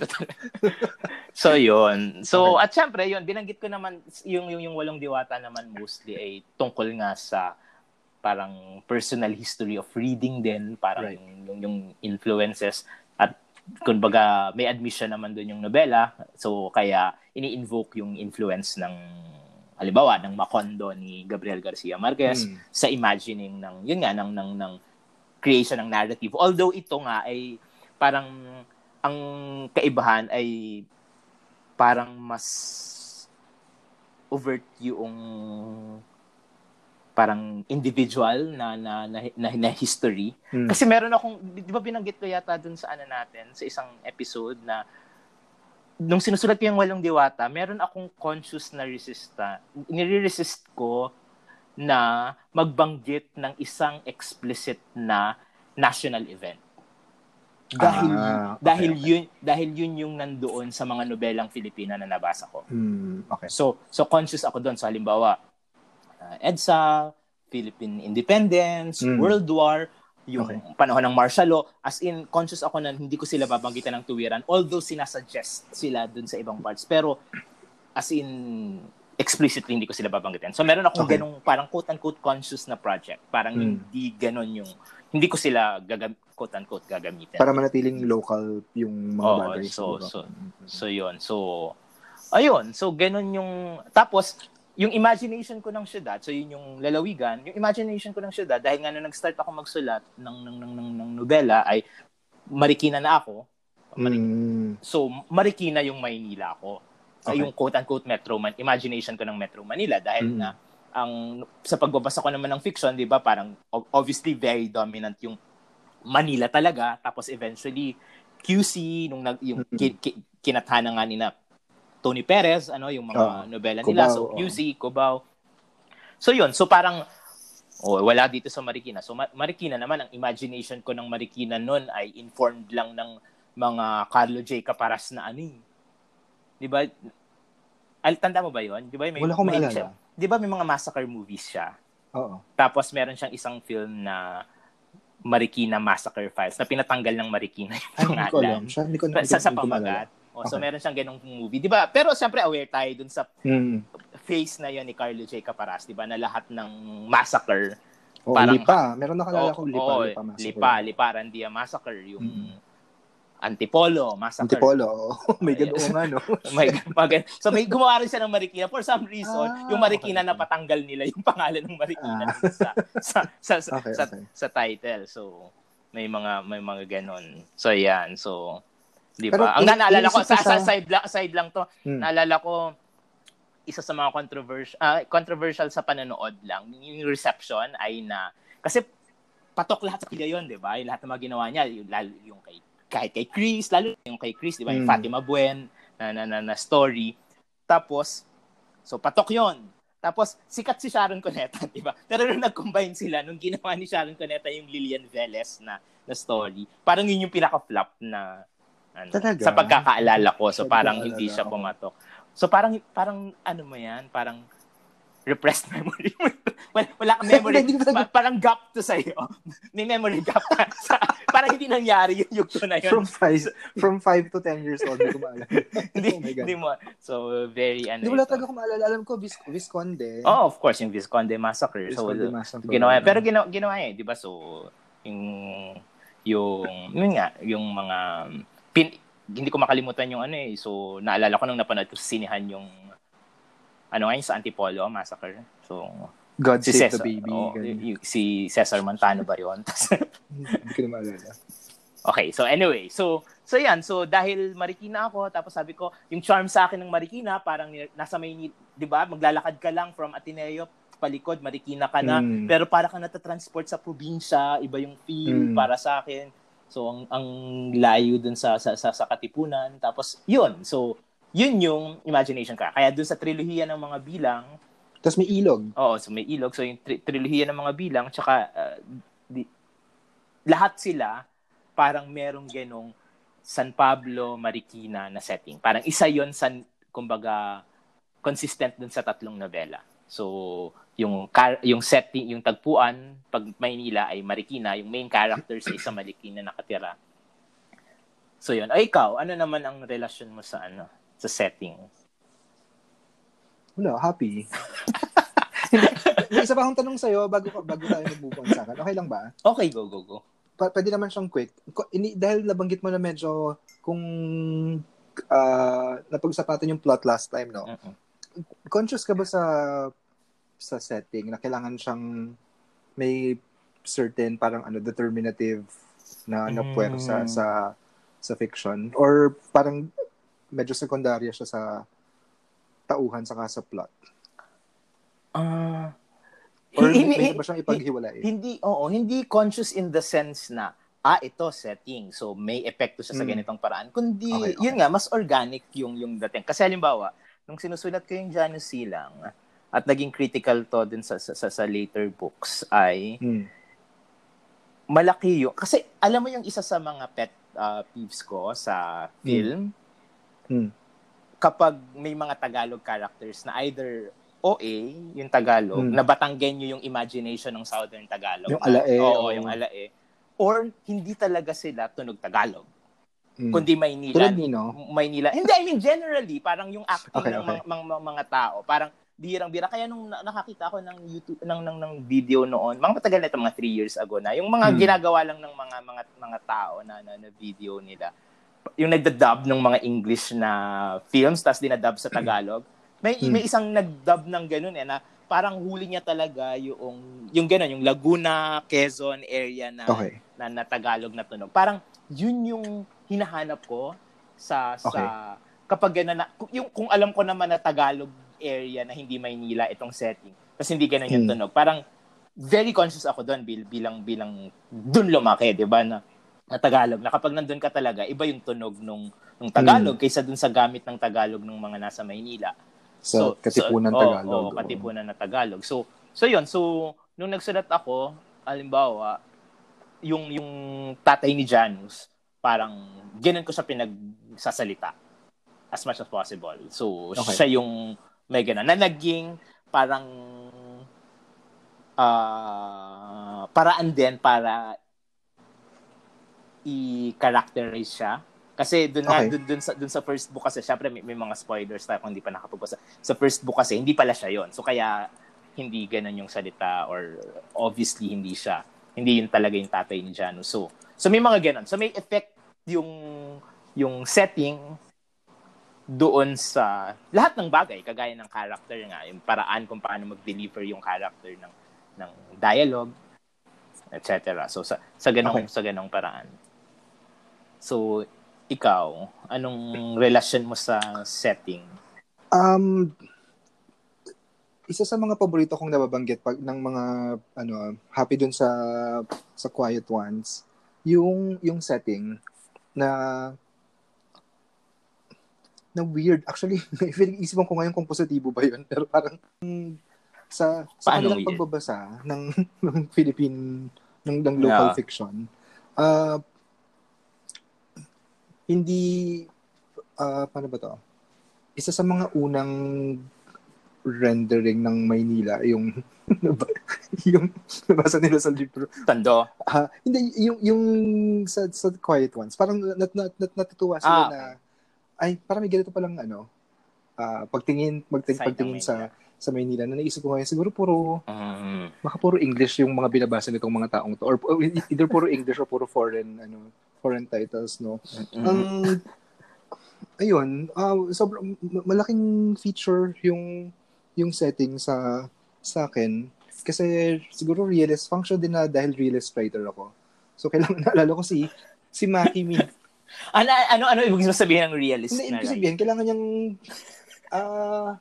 [SPEAKER 1] so, yun. So,
[SPEAKER 2] Okay.
[SPEAKER 1] at syempre, yun, binanggit ko naman, yung, yung, yung walong diwata naman mostly ay tungkol nga sa parang personal history of reading din, parang
[SPEAKER 2] Right.
[SPEAKER 1] yung, yung, yung influences at kumbaga may admission naman doon yung nobela. So, kaya ini-invoke yung influence ng halimbawa ng Macondo ni Gabriel Garcia Marquez
[SPEAKER 2] Mm.
[SPEAKER 1] sa imagining ng yun nga ng ng ng creation ng narrative. Although ito nga ay parang ang kaibahan ay parang mas overt yung parang individual na na na, na, na history.
[SPEAKER 2] Mm.
[SPEAKER 1] Kasi meron akong di ba binanggit ko yata dun sa ano natin sa isang episode na nung sinusulat ko yung walong diwata, meron akong conscious na resista. Nire-resist ko na magbanggit ng isang explicit na national event. Dahil
[SPEAKER 2] Ah, okay,
[SPEAKER 1] dahil
[SPEAKER 2] okay.
[SPEAKER 1] yun dahil yun yung nandoon sa mga nobelang Filipina na nabasa ko.
[SPEAKER 2] Mm, okay.
[SPEAKER 1] So so conscious ako doon sa halimbawa uh, EDSA, Philippine Independence,
[SPEAKER 2] Mm.
[SPEAKER 1] World War, yung
[SPEAKER 2] Okay.
[SPEAKER 1] panahon ng martial law, as in conscious ako na hindi ko sila babanggitan ng tuwiran although sinasuggest sila doon sa ibang parts. Pero as in explicitly hindi ko sila babanggitin. So meron akong
[SPEAKER 2] Okay.
[SPEAKER 1] ganung parang quote-unquote conscious na project. Parang
[SPEAKER 2] Mm.
[SPEAKER 1] hindi ganon yung hindi ko sila gagam, quote-unquote gagamitin.
[SPEAKER 2] Para manatiling local yung mga
[SPEAKER 1] Oo,
[SPEAKER 2] bagay.
[SPEAKER 1] so-
[SPEAKER 2] siguro.
[SPEAKER 1] so-. So yun. So ayun, so ganon yung tapos yung imagination ko ng syudad, so yun yung lalawigan, yung imagination ko ng syudad dahil nga nung nag-start ako magsulat ng ng ng ng, ng nobela ay Marikina na ako. Mari-
[SPEAKER 2] Mm.
[SPEAKER 1] So Marikina yung Maynila ko.
[SPEAKER 2] Okay.
[SPEAKER 1] yung quote-unquote Metro Man, imagination ko ng Metro Manila dahil
[SPEAKER 2] Mm.
[SPEAKER 1] na ang sa pagbabasa ko naman ng fiction, 'di ba, parang ob- obviously very dominant yung Manila talaga tapos eventually QC nung nag yung ki, ki- kinatana nga ni na Tony Perez, ano, yung mga
[SPEAKER 2] Oo.
[SPEAKER 1] nobela nila.
[SPEAKER 2] Cubao,
[SPEAKER 1] So. QC, Cubao. So yun, so parang oh, wala dito sa Marikina. So Ma- Marikina naman ang imagination ko ng Marikina noon ay informed lang ng mga Carlo J. Caparas na ano eh. 'Di ba? Al tanda mo ba 'yon? 'Di ba may
[SPEAKER 2] Wala akong maalala.
[SPEAKER 1] 'Di ba may mga massacre movies siya?
[SPEAKER 2] Oo.
[SPEAKER 1] Tapos meron siyang isang film na Marikina Massacre Files na pinatanggal ng Marikina yung
[SPEAKER 2] Ay, hindi ko alam.
[SPEAKER 1] pangalan.
[SPEAKER 2] Siya, hindi ko,
[SPEAKER 1] Sa,
[SPEAKER 2] hindi
[SPEAKER 1] sa, sa pamagat. O, So
[SPEAKER 2] Okay.
[SPEAKER 1] meron siyang ganong movie. 'Di ba? Pero siyempre aware tayo dun sa
[SPEAKER 2] Mm.
[SPEAKER 1] face na 'yon ni Carlo J. Caparas, 'di ba? Na lahat ng massacre
[SPEAKER 2] Oo,
[SPEAKER 1] Parang-
[SPEAKER 2] lipa. Meron nakalala
[SPEAKER 1] Oo,
[SPEAKER 2] kong lipa.
[SPEAKER 1] oo,
[SPEAKER 2] lipa, massacre.
[SPEAKER 1] Lipa, Liparandia Massacre, yung
[SPEAKER 2] Mm.
[SPEAKER 1] Antipolo Massacre.
[SPEAKER 2] Antipolo. oo. may
[SPEAKER 1] Ayan.
[SPEAKER 2] ganoon nga, no?
[SPEAKER 1] may, mag- so may gumawa rin siya ng Marikina for some reason,
[SPEAKER 2] Ah,
[SPEAKER 1] yung Marikina
[SPEAKER 2] okay, okay.
[SPEAKER 1] napatanggal nila yung pangalan ng Marikina
[SPEAKER 2] Ah.
[SPEAKER 1] sa sa sa, sa,
[SPEAKER 2] Okay,
[SPEAKER 1] sa,
[SPEAKER 2] okay.
[SPEAKER 1] sa title. So may mga may mga ganon. So yan. So di ba? Ang naalala ko sa, sa side lang side lang to,
[SPEAKER 2] Hmm.
[SPEAKER 1] naalala ko isa sa mga controversial controversial sa panonood lang yung reception ay na kasi patok lahat sa kanya yun, di ba? Yung lahat ng mga ginawa niya, yung, yung kay, kahit kay Chris, lalo yung kay Chris, di ba? Yung
[SPEAKER 2] Mm.
[SPEAKER 1] Fatima Buen na, na, na, na story. Tapos, so patok yon Tapos, sikat si Sharon Cuneta, di ba? Pero nung nag-combine sila, nung ginawa ni Sharon Cuneta yung Lilian Velez na, na story, parang yun yung pinaka-flop na ano,
[SPEAKER 2] Talaga?
[SPEAKER 1] sa pagkakaalala ko. So,
[SPEAKER 2] Sa
[SPEAKER 1] parang hindi siya pumatok. So, parang, parang, ano mo yan? Parang, repressed memory mo. wala, wala kang memory. Pa- parang gap to sa'yo. May memory gap. Sa, parang hindi nangyari yung yugto na yun.
[SPEAKER 2] From five, from five to ten years old, hindi ko maalala.
[SPEAKER 1] hindi,
[SPEAKER 2] oh
[SPEAKER 1] hindi mo. So, very, ano.
[SPEAKER 2] Hindi
[SPEAKER 1] ito.
[SPEAKER 2] talaga ko maalala. Alam ko, Vis- Visconde.
[SPEAKER 1] Oh, of course, yung Visconde Massacre.
[SPEAKER 2] Visconde
[SPEAKER 1] so,
[SPEAKER 2] Massacre.
[SPEAKER 1] ginawa Pero ginawa, ginawa eh, di ba? So, yung, yung, yun nga, yung mga, pin, hindi ko makalimutan yung ano eh. So, naalala ko nung napanood ko sa sinihan yung, ano nga yung sa Antipolo Massacre. So,
[SPEAKER 2] God
[SPEAKER 1] si
[SPEAKER 2] Save
[SPEAKER 1] Cesar,
[SPEAKER 2] the Baby.
[SPEAKER 1] oh, y- y- si Cesar Montano ba yun? Tas-
[SPEAKER 2] Hindi ko na maalala.
[SPEAKER 1] Okay, so anyway, so so yan, so dahil Marikina ako, tapos sabi ko, yung charm sa akin ng Marikina, parang nasa Maynila, 'di ba? Maglalakad ka lang from Ateneo palikod, Marikina ka na,
[SPEAKER 2] Mm.
[SPEAKER 1] pero para ka natatransport sa probinsya, iba yung feel
[SPEAKER 2] Mm.
[SPEAKER 1] para sa akin. So ang ang layo dun sa sa sa, sa Katipunan, tapos yun. So yun yung imagination ka. Kaya dun sa trilohiya ng mga bilang,
[SPEAKER 2] Tapos may ilog.
[SPEAKER 1] Oo, so may ilog. So yung tri- trilohiya ng mga bilang, tsaka uh, di, lahat sila parang merong genong San Pablo, Marikina na setting. Parang isa yon sa, kumbaga, consistent dun sa tatlong novela. So, yung car- yung setting, yung tagpuan, pag Maynila ay Marikina, yung main character sa isang Marikina nakatira. So, yun. Ay, ikaw, ano naman ang relasyon mo sa ano, sa setting?
[SPEAKER 2] Wala, happy. May isa pa akong tanong sa'yo bago, bago tayo mag-move on sa akin. Okay lang ba?
[SPEAKER 1] Okay, go, go, go.
[SPEAKER 2] Pa- pwede naman siyang quick. Ini, dahil nabanggit mo na medyo kung uh, napag-usapan yung plot last time, no?
[SPEAKER 1] Mm-mm.
[SPEAKER 2] Conscious ka ba sa sa setting na kailangan siyang may certain parang ano determinative na na
[SPEAKER 1] Mm.
[SPEAKER 2] puwersa sa sa fiction or parang medyo sekundarya siya sa tauhan saka sa plot
[SPEAKER 1] Ah,
[SPEAKER 2] or
[SPEAKER 1] Hindi-
[SPEAKER 2] may ba siyang ipaghiwalay
[SPEAKER 1] hindi oo hindi conscious in the sense na ah ito setting so may epekto siya sa
[SPEAKER 2] Mm.
[SPEAKER 1] ganitong paraan kundi
[SPEAKER 2] Okay, okay.
[SPEAKER 1] yun nga mas organic yung yung dating kasi halimbawa nung sinusulat ko yung Janus Silang at naging critical to din sa sa, sa, sa later books ay
[SPEAKER 2] Hmm.
[SPEAKER 1] malaki yung kasi alam mo yung isa sa mga pet uh, peeves ko sa film
[SPEAKER 2] Hmm.
[SPEAKER 1] Kapag may mga Tagalog characters na either OA, yung Tagalog,
[SPEAKER 2] Hmm.
[SPEAKER 1] na Batanggenyo yung imagination ng Southern Tagalog.
[SPEAKER 2] Yung alae,
[SPEAKER 1] Oo,
[SPEAKER 2] oo.
[SPEAKER 1] yung alae. Or hindi talaga sila tunog Tagalog.
[SPEAKER 2] Mm.
[SPEAKER 1] kundi Maynila.
[SPEAKER 2] Tulad ni, no?
[SPEAKER 1] Maynila. Hindi, I mean, generally, parang yung acting
[SPEAKER 2] Okay,
[SPEAKER 1] ng
[SPEAKER 2] okay.
[SPEAKER 1] Mga, mga, mga, mga tao, parang birang-bira. Kaya nung na- nakakita ko ng YouTube, ng, ng, ng video noon, mga matagal na ito, mga three years ago na, yung mga
[SPEAKER 2] Hmm.
[SPEAKER 1] ginagawa lang ng mga mga mga tao na, na, na video nila, yung nagda-dub ng mga English na films, tapos dinadub sa Tagalog, may,
[SPEAKER 2] Hmm.
[SPEAKER 1] may isang nag-dub ng ganun eh, na parang huli niya talaga yung, yung ganun, yung Laguna, Quezon area na,
[SPEAKER 2] Okay.
[SPEAKER 1] na, na Tagalog na tunog. Parang yun yung hinahanap ko sa sa
[SPEAKER 2] Okay.
[SPEAKER 1] kapag ganun na yung kung alam ko naman na Tagalog area na hindi Maynila itong setting. Kasi hindi ganun yung
[SPEAKER 2] Hmm.
[SPEAKER 1] tunog. Parang very conscious ako doon bil, bilang bilang doon lumaki, 'di ba na, na Tagalog. Na kapag nandun ka talaga, iba yung tunog nung nung Tagalog kaysa dun sa gamit ng Tagalog ng mga nasa Maynila.
[SPEAKER 2] Sa Katipunan
[SPEAKER 1] oo,
[SPEAKER 2] Tagalog.
[SPEAKER 1] Oo, Katipunan na Tagalog. So, so yun. So, nung nagsulat ako, alimbawa, yung yung tatay ni Janus, parang ganun ko siya pinagsasalita as much as possible. So,
[SPEAKER 2] Okay.
[SPEAKER 1] siya yung may ganun. Na naging parang ah paraan din para i-characterize siya. Kasi dun, na,
[SPEAKER 2] Okay.
[SPEAKER 1] dun, dun, sa, dun sa first book kasi, syempre may, may mga spoilers tayo kung hindi pa nakapagbasa. Sa first book kasi, hindi pala siya yon So kaya hindi ganun yung salita or obviously hindi siya. Hindi yun talaga yung tatay ni Janus. So, so may mga ganun. So may effect yung yung setting doon sa lahat ng bagay kagaya ng character nga yung paraan kung paano mag-deliver yung character ng ng dialogue etc. So sa sa ganong
[SPEAKER 2] Okay.
[SPEAKER 1] sa ganong paraan. So ikaw, anong relasyon mo sa setting?
[SPEAKER 2] Um, isa sa mga paborito kong nababanggit pag ng mga ano happy dun sa sa quiet ones yung yung setting na na weird actually feeling isipan ko ngayon kung positibo ba yun pero parang sa sa
[SPEAKER 1] Paano
[SPEAKER 2] kanilang pagbabasa ng ng Philippine ng, ng local
[SPEAKER 1] Yeah.
[SPEAKER 2] fiction uh, hindi ah paano ba to isa sa mga unang rendering ng Maynila yung yung nabasa nila sa libro
[SPEAKER 1] Tando.
[SPEAKER 2] Ah, hindi yung yung sa sa quiet ones. Parang nat, nat, nat, natutuwa sila
[SPEAKER 1] Ah.
[SPEAKER 2] na ay parang may ganito palang ano. ah pagtingin magting, pagtingin sa sa Maynila na naisip ko ngayon siguro puro
[SPEAKER 1] Mm.
[SPEAKER 2] baka puro English yung mga binabasa nitong mga taong to or, or either puro English or puro foreign ano foreign titles no.
[SPEAKER 1] Mm.
[SPEAKER 2] Ang ayun, ah sobrang ma- malaking feature yung yung setting sa sa akin kasi siguro realist function din na dahil realist writer ako. So kailangan naalala ko si si Maki Mi.
[SPEAKER 1] ano ano ano ibig sabihin ng realist
[SPEAKER 2] Hindi
[SPEAKER 1] na
[SPEAKER 2] ibig sabihin kailangan niyang ah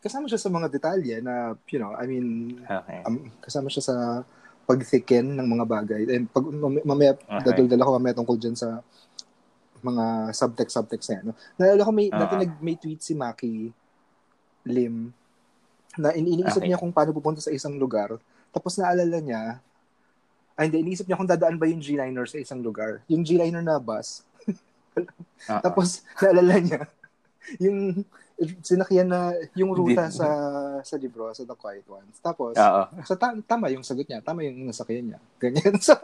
[SPEAKER 2] kasama siya sa mga detalye na you know, I mean
[SPEAKER 1] Okay.
[SPEAKER 2] um, kasama siya sa pag-thicken ng mga bagay. And pag mam- mamaya
[SPEAKER 1] Okay.
[SPEAKER 2] dadaldal ako mamaya tungkol dyan sa mga subtext subtext na yan. No? Naalala ko may
[SPEAKER 1] Ah.
[SPEAKER 2] dati nag may tweet si Maki Lim na in- iniisip
[SPEAKER 1] Okay.
[SPEAKER 2] niya kung paano pupunta sa isang lugar. Tapos naalala niya ay hindi, iniisip niya kung dadaan ba yung G-liner sa isang lugar. Yung G-liner na bus.
[SPEAKER 1] Oo.
[SPEAKER 2] Tapos naalala niya yung sinakyan na yung ruta
[SPEAKER 1] Hindi.
[SPEAKER 2] sa sa libro sa The Quiet Ones. Tapos
[SPEAKER 1] Oo.
[SPEAKER 2] So, ta- tama yung sagot niya. Tama yung nasakyan niya. Ganyan. So,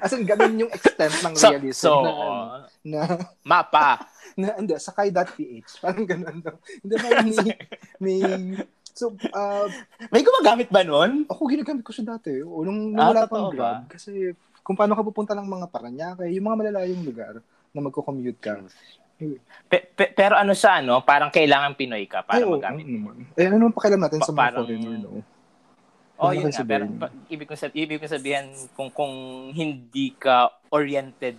[SPEAKER 2] as in, ganun yung extent ng
[SPEAKER 1] So,
[SPEAKER 2] realism
[SPEAKER 1] so
[SPEAKER 2] na, ano, na,
[SPEAKER 1] mapa.
[SPEAKER 2] na, hindi, sakay.ph. Parang ganun. No? Hindi, parang may, may, so, uh,
[SPEAKER 1] May gumagamit ba nun?
[SPEAKER 2] ako ginagamit ko siya dati. O, nung, nung
[SPEAKER 1] Ah,
[SPEAKER 2] wala pang Grab. Kasi, kung paano ka pupunta ng mga Paranaque, yung mga malalayong lugar na magko-commute ka.
[SPEAKER 1] Pe- pe- pero ano siya, no? Parang kailangan Pinoy ka para
[SPEAKER 2] Ay,
[SPEAKER 1] magamit mo.
[SPEAKER 2] naman. Eh, ano naman pakialam natin sa
[SPEAKER 1] Pa-
[SPEAKER 2] mga
[SPEAKER 1] parang-
[SPEAKER 2] foreigner, no?
[SPEAKER 1] Oh,
[SPEAKER 2] Ano
[SPEAKER 1] yun nga. Pero pa, ibig, ko sabihin, ibig ko sabihin, kung, kung hindi ka oriented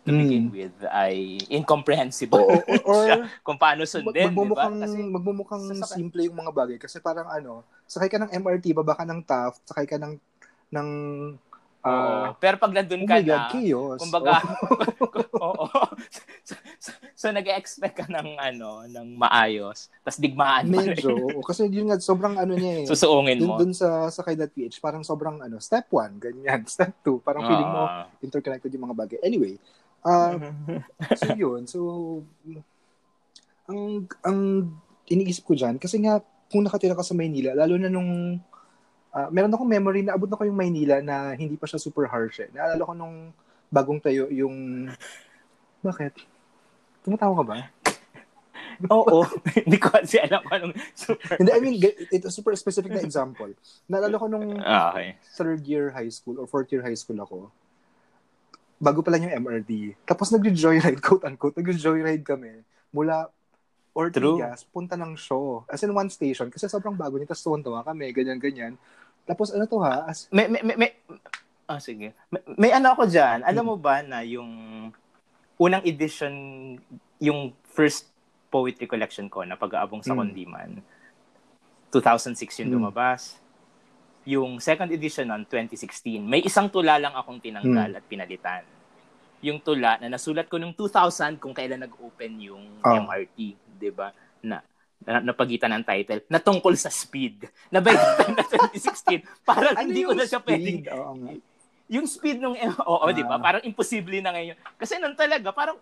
[SPEAKER 1] to
[SPEAKER 2] Mm.
[SPEAKER 1] begin with, ay incomprehensible
[SPEAKER 2] Oo, or, or
[SPEAKER 1] kung paano
[SPEAKER 2] Mag-
[SPEAKER 1] sundin, di ba?
[SPEAKER 2] magmumukhang,
[SPEAKER 1] Kasi,
[SPEAKER 2] magmumukhang
[SPEAKER 1] sasakay-
[SPEAKER 2] simple yung mga bagay kasi parang ano, sakay ka ng MRT, baba ka ng Taft, sakay ka ng ng
[SPEAKER 1] oo.
[SPEAKER 2] ah,
[SPEAKER 1] pero pag nandun
[SPEAKER 2] oh
[SPEAKER 1] ka
[SPEAKER 2] God,
[SPEAKER 1] na,
[SPEAKER 2] chaos.
[SPEAKER 1] kumbaga, oo. so, so, so, nag-expect ka ng, ano, ng maayos, tapos
[SPEAKER 2] Oh,
[SPEAKER 1] digmaan rin.
[SPEAKER 2] medyo, oo, kasi yun nga, sobrang ano niya eh.
[SPEAKER 1] Susuungin
[SPEAKER 2] dun,
[SPEAKER 1] mo.
[SPEAKER 2] dun sa sakay.ph, parang sobrang ano, step 1, ganyan. Step 2, parang feeling mo
[SPEAKER 1] Ah.
[SPEAKER 2] interconnected yung mga bagay. Anyway, ah so yun, so ang ang iniisip ko diyan kasi nga kung nakatira ka sa Maynila, lalo na nung ah, meron akong memory na abot na ko yung Maynila na hindi pa siya super harsh. Eh. Naalala ko nung bagong tayo yung Bakit? Tumatawa ka ba?
[SPEAKER 1] Oo. Hindi ko kasi alam kung anong super.
[SPEAKER 2] Hindi, I mean, ito super specific na example. Naalala ko nung
[SPEAKER 1] Ah, okay.
[SPEAKER 2] third year high school or fourth year high school ako, bago pa lang yung MRT. Tapos nag-joyride, quote-unquote, nag-joyride kami mula Ortigas, punta ng show. As in one station. Kasi sobrang bago niya. Tapos tuwan-tuwa kami, ganyan-ganyan. Tapos ano to ha? As,
[SPEAKER 1] May, may, may, may, ah, sige. May, may ano ako dyan. Alam mo ba na yung unang edition, yung first poetry collection ko na pag-aabong sa
[SPEAKER 2] Mm.
[SPEAKER 1] Kondiman, 2006 yung
[SPEAKER 2] Mm.
[SPEAKER 1] lumabas. Yung second edition nun, 2016. May isang tula lang akong tinanggal
[SPEAKER 2] Mm.
[SPEAKER 1] at pinalitan. Yung tula na nasulat ko nung 2000 kung kailan nag-open yung
[SPEAKER 2] Oh.
[SPEAKER 1] MRT, 'di ba? Na na napagitan ng title na tungkol sa speed. Na by the time na 2016, parang
[SPEAKER 2] ano
[SPEAKER 1] hindi ko na siya
[SPEAKER 2] speed?
[SPEAKER 1] pwedeng
[SPEAKER 2] Oo nga.
[SPEAKER 1] yung speed nung oo,
[SPEAKER 2] Ah.
[SPEAKER 1] 'di ba? Parang imposible na ngayon. Kasi nung talaga parang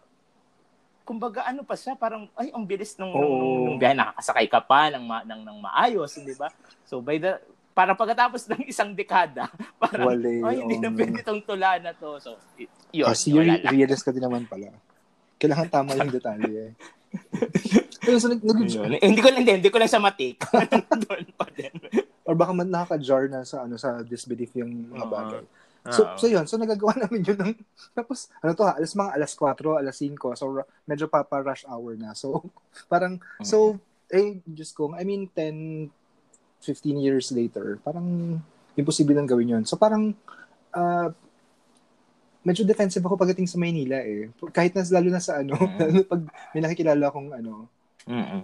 [SPEAKER 1] kumbaga ano pa siya, parang ay ang bilis nung nung,
[SPEAKER 2] Oo.
[SPEAKER 1] nung biyahe nakakasakay ka pa ng, ma, ng, ng maayos, 'di ba? So by the para pagkatapos ng isang dekada, parang
[SPEAKER 2] Wale,
[SPEAKER 1] ay hindi na
[SPEAKER 2] oo.
[SPEAKER 1] pwede tong tula na to. So y- yun,
[SPEAKER 2] Kasi yung
[SPEAKER 1] wala lang.
[SPEAKER 2] realist ka din naman pala. Kailangan tama yung detalye. Pero so, nag, nag-
[SPEAKER 1] hindi ko lang din, hindi ko lang sa matik. Doon pa din.
[SPEAKER 2] or baka man nakaka-jar na sa ano sa disbelief yung mga bagay. So,
[SPEAKER 1] Oo.
[SPEAKER 2] so yun, so nagagawa namin yun ng, tapos, ano to ha, alas mga alas 4, alas 5, so medyo pa, pa rush hour na. So, parang, so, eh, Diyos ko, I mean, 10, 15 years later, parang, imposible nang gawin yun. So, parang, ah, medyo defensive ako pagdating sa Maynila eh. Kahit na, lalo na sa ano,
[SPEAKER 1] Mm.
[SPEAKER 2] lalo pag may nakikilala akong ano,
[SPEAKER 1] Mm-mm.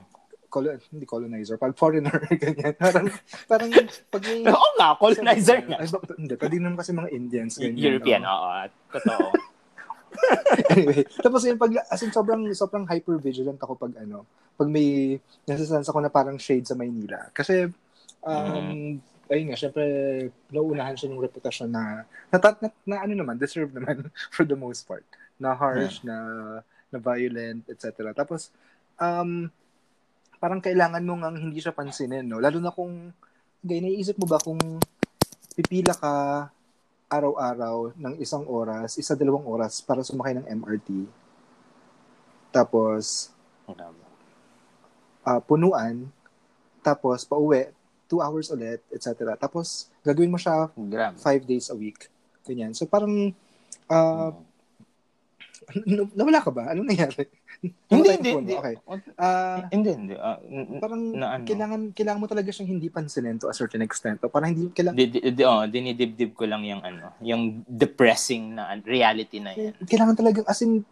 [SPEAKER 2] colo- hindi colonizer, pag foreigner, ganyan. Parang, parang, pag may,
[SPEAKER 1] Oo nga, colonizer nga.
[SPEAKER 2] Ay, bak- hindi, pwede naman kasi mga Indians. Ganyan,
[SPEAKER 1] European,
[SPEAKER 2] oo.
[SPEAKER 1] oo. Totoo.
[SPEAKER 2] anyway, tapos yung pag, as in, sobrang, sobrang hyper vigilant ako pag ano, pag may, nasasansa ko na parang shade sa Maynila. Kasi, um, ayun nga, syempre, nauunahan siya ng reputasyon na, na, na, na, ano naman, deserve naman for the most part. Na harsh, na, na violent, etc. Tapos, um, parang kailangan mo ngang hindi siya pansinin, no? Lalo na kung, gaya, naiisip mo ba kung pipila ka araw-araw ng isang oras, isa dalawang oras para sumakay ng MRT. Tapos, ah, punuan, tapos pauwi, two hours ulit, etc. Tapos, gagawin mo siya
[SPEAKER 1] Grabe.
[SPEAKER 2] five days a week. Ganyan. So, parang, ah, n- nawala ka ba? Anong nangyari?
[SPEAKER 1] Hindi, hindi, hindi.
[SPEAKER 2] Okay. Ah,
[SPEAKER 1] Hindi, hindi. Ah, n-
[SPEAKER 2] parang
[SPEAKER 1] na ano?
[SPEAKER 2] kailangan kailangan mo talaga siyang hindi pansinin to a certain extent. O parang hindi kailangan
[SPEAKER 1] di, di, di, oh, dinidibdib ko lang yung ano, yung depressing na reality na yan.
[SPEAKER 2] kailangan talaga as in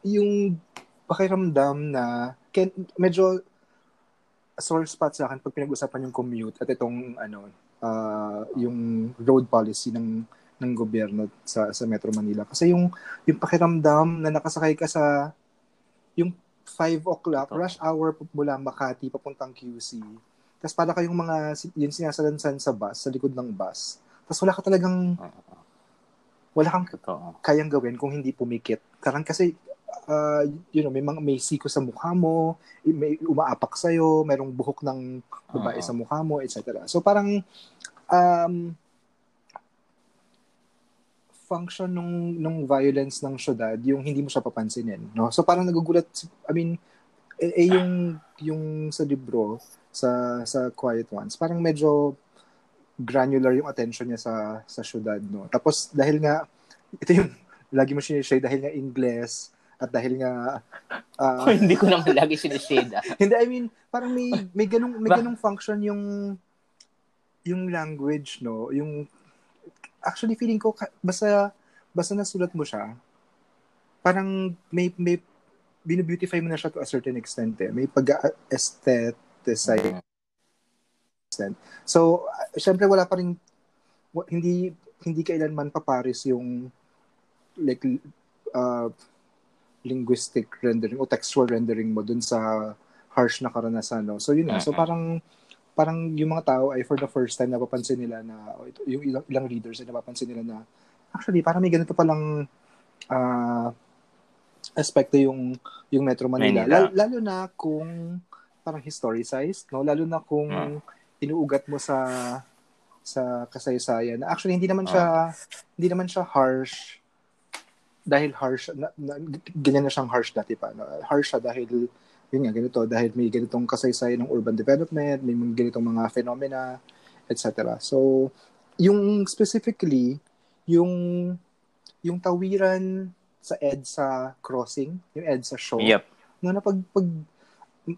[SPEAKER 2] yung pakiramdam na medyo sore spot sa akin pag pinag-usapan yung commute at itong ano ah, yung road policy ng ng gobyerno sa sa Metro Manila. Kasi yung yung pakiramdam na nakasakay ka sa yung 5 o'clock rush hour mula Makati papuntang QC tapos para kayong mga yun sinasalansan sa bus sa likod ng bus tapos wala ka talagang wala kang kayang gawin kung hindi pumikit. Karang kasi uh, you know, may mga may siko sa mukha mo, may umaapak sa iyo, merong buhok ng babae
[SPEAKER 1] Oo.
[SPEAKER 2] sa mukha mo, etc. So parang um function nung nung violence ng syudad yung hindi mo siya papansinin, no? So parang nagugulat I mean eh, eh, yung yung sa libro sa sa Quiet Ones, parang medyo granular yung attention niya sa sa syudad, no? Tapos dahil nga ito yung lagi mo sinishare dahil nga Ingles at dahil nga ah,
[SPEAKER 1] Oh, hindi ko naman lagi sinishade. ah.
[SPEAKER 2] hindi I mean parang may may ganung may ganung function yung yung language no yung actually feeling ko basta basta nasulat mo siya parang may may binubeautify mo na siya to a certain extent eh. may pag-aestheticize So, uh, syempre wala pa rin hindi hindi kailanman paparis yung like uh, linguistic rendering o textual rendering mo dun sa harsh na karanasan, no? So, yun nga. So, parang parang yung mga tao ay for the first time napapansin nila na o ito, yung ilang, ilang readers ay napapansin nila na actually parang may ganito palang ah aspekto yung yung Metro Manila.
[SPEAKER 1] Manila.
[SPEAKER 2] Lalo, lalo na kung parang historicized, no? Lalo na kung
[SPEAKER 1] Mm.
[SPEAKER 2] inuugat mo sa sa kasaysayan. Actually hindi naman siya hindi naman siya harsh dahil harsh, na, na, ganyan na siyang harsh dati pa. No? Harsh siya dahil, yun nga, ganito, dahil may ganitong kasaysay ng urban development, may mga ganitong mga phenomena, etc. So, yung specifically, yung yung tawiran sa EDSA crossing, yung EDSA show,
[SPEAKER 1] Yep.
[SPEAKER 2] no, na pag, pag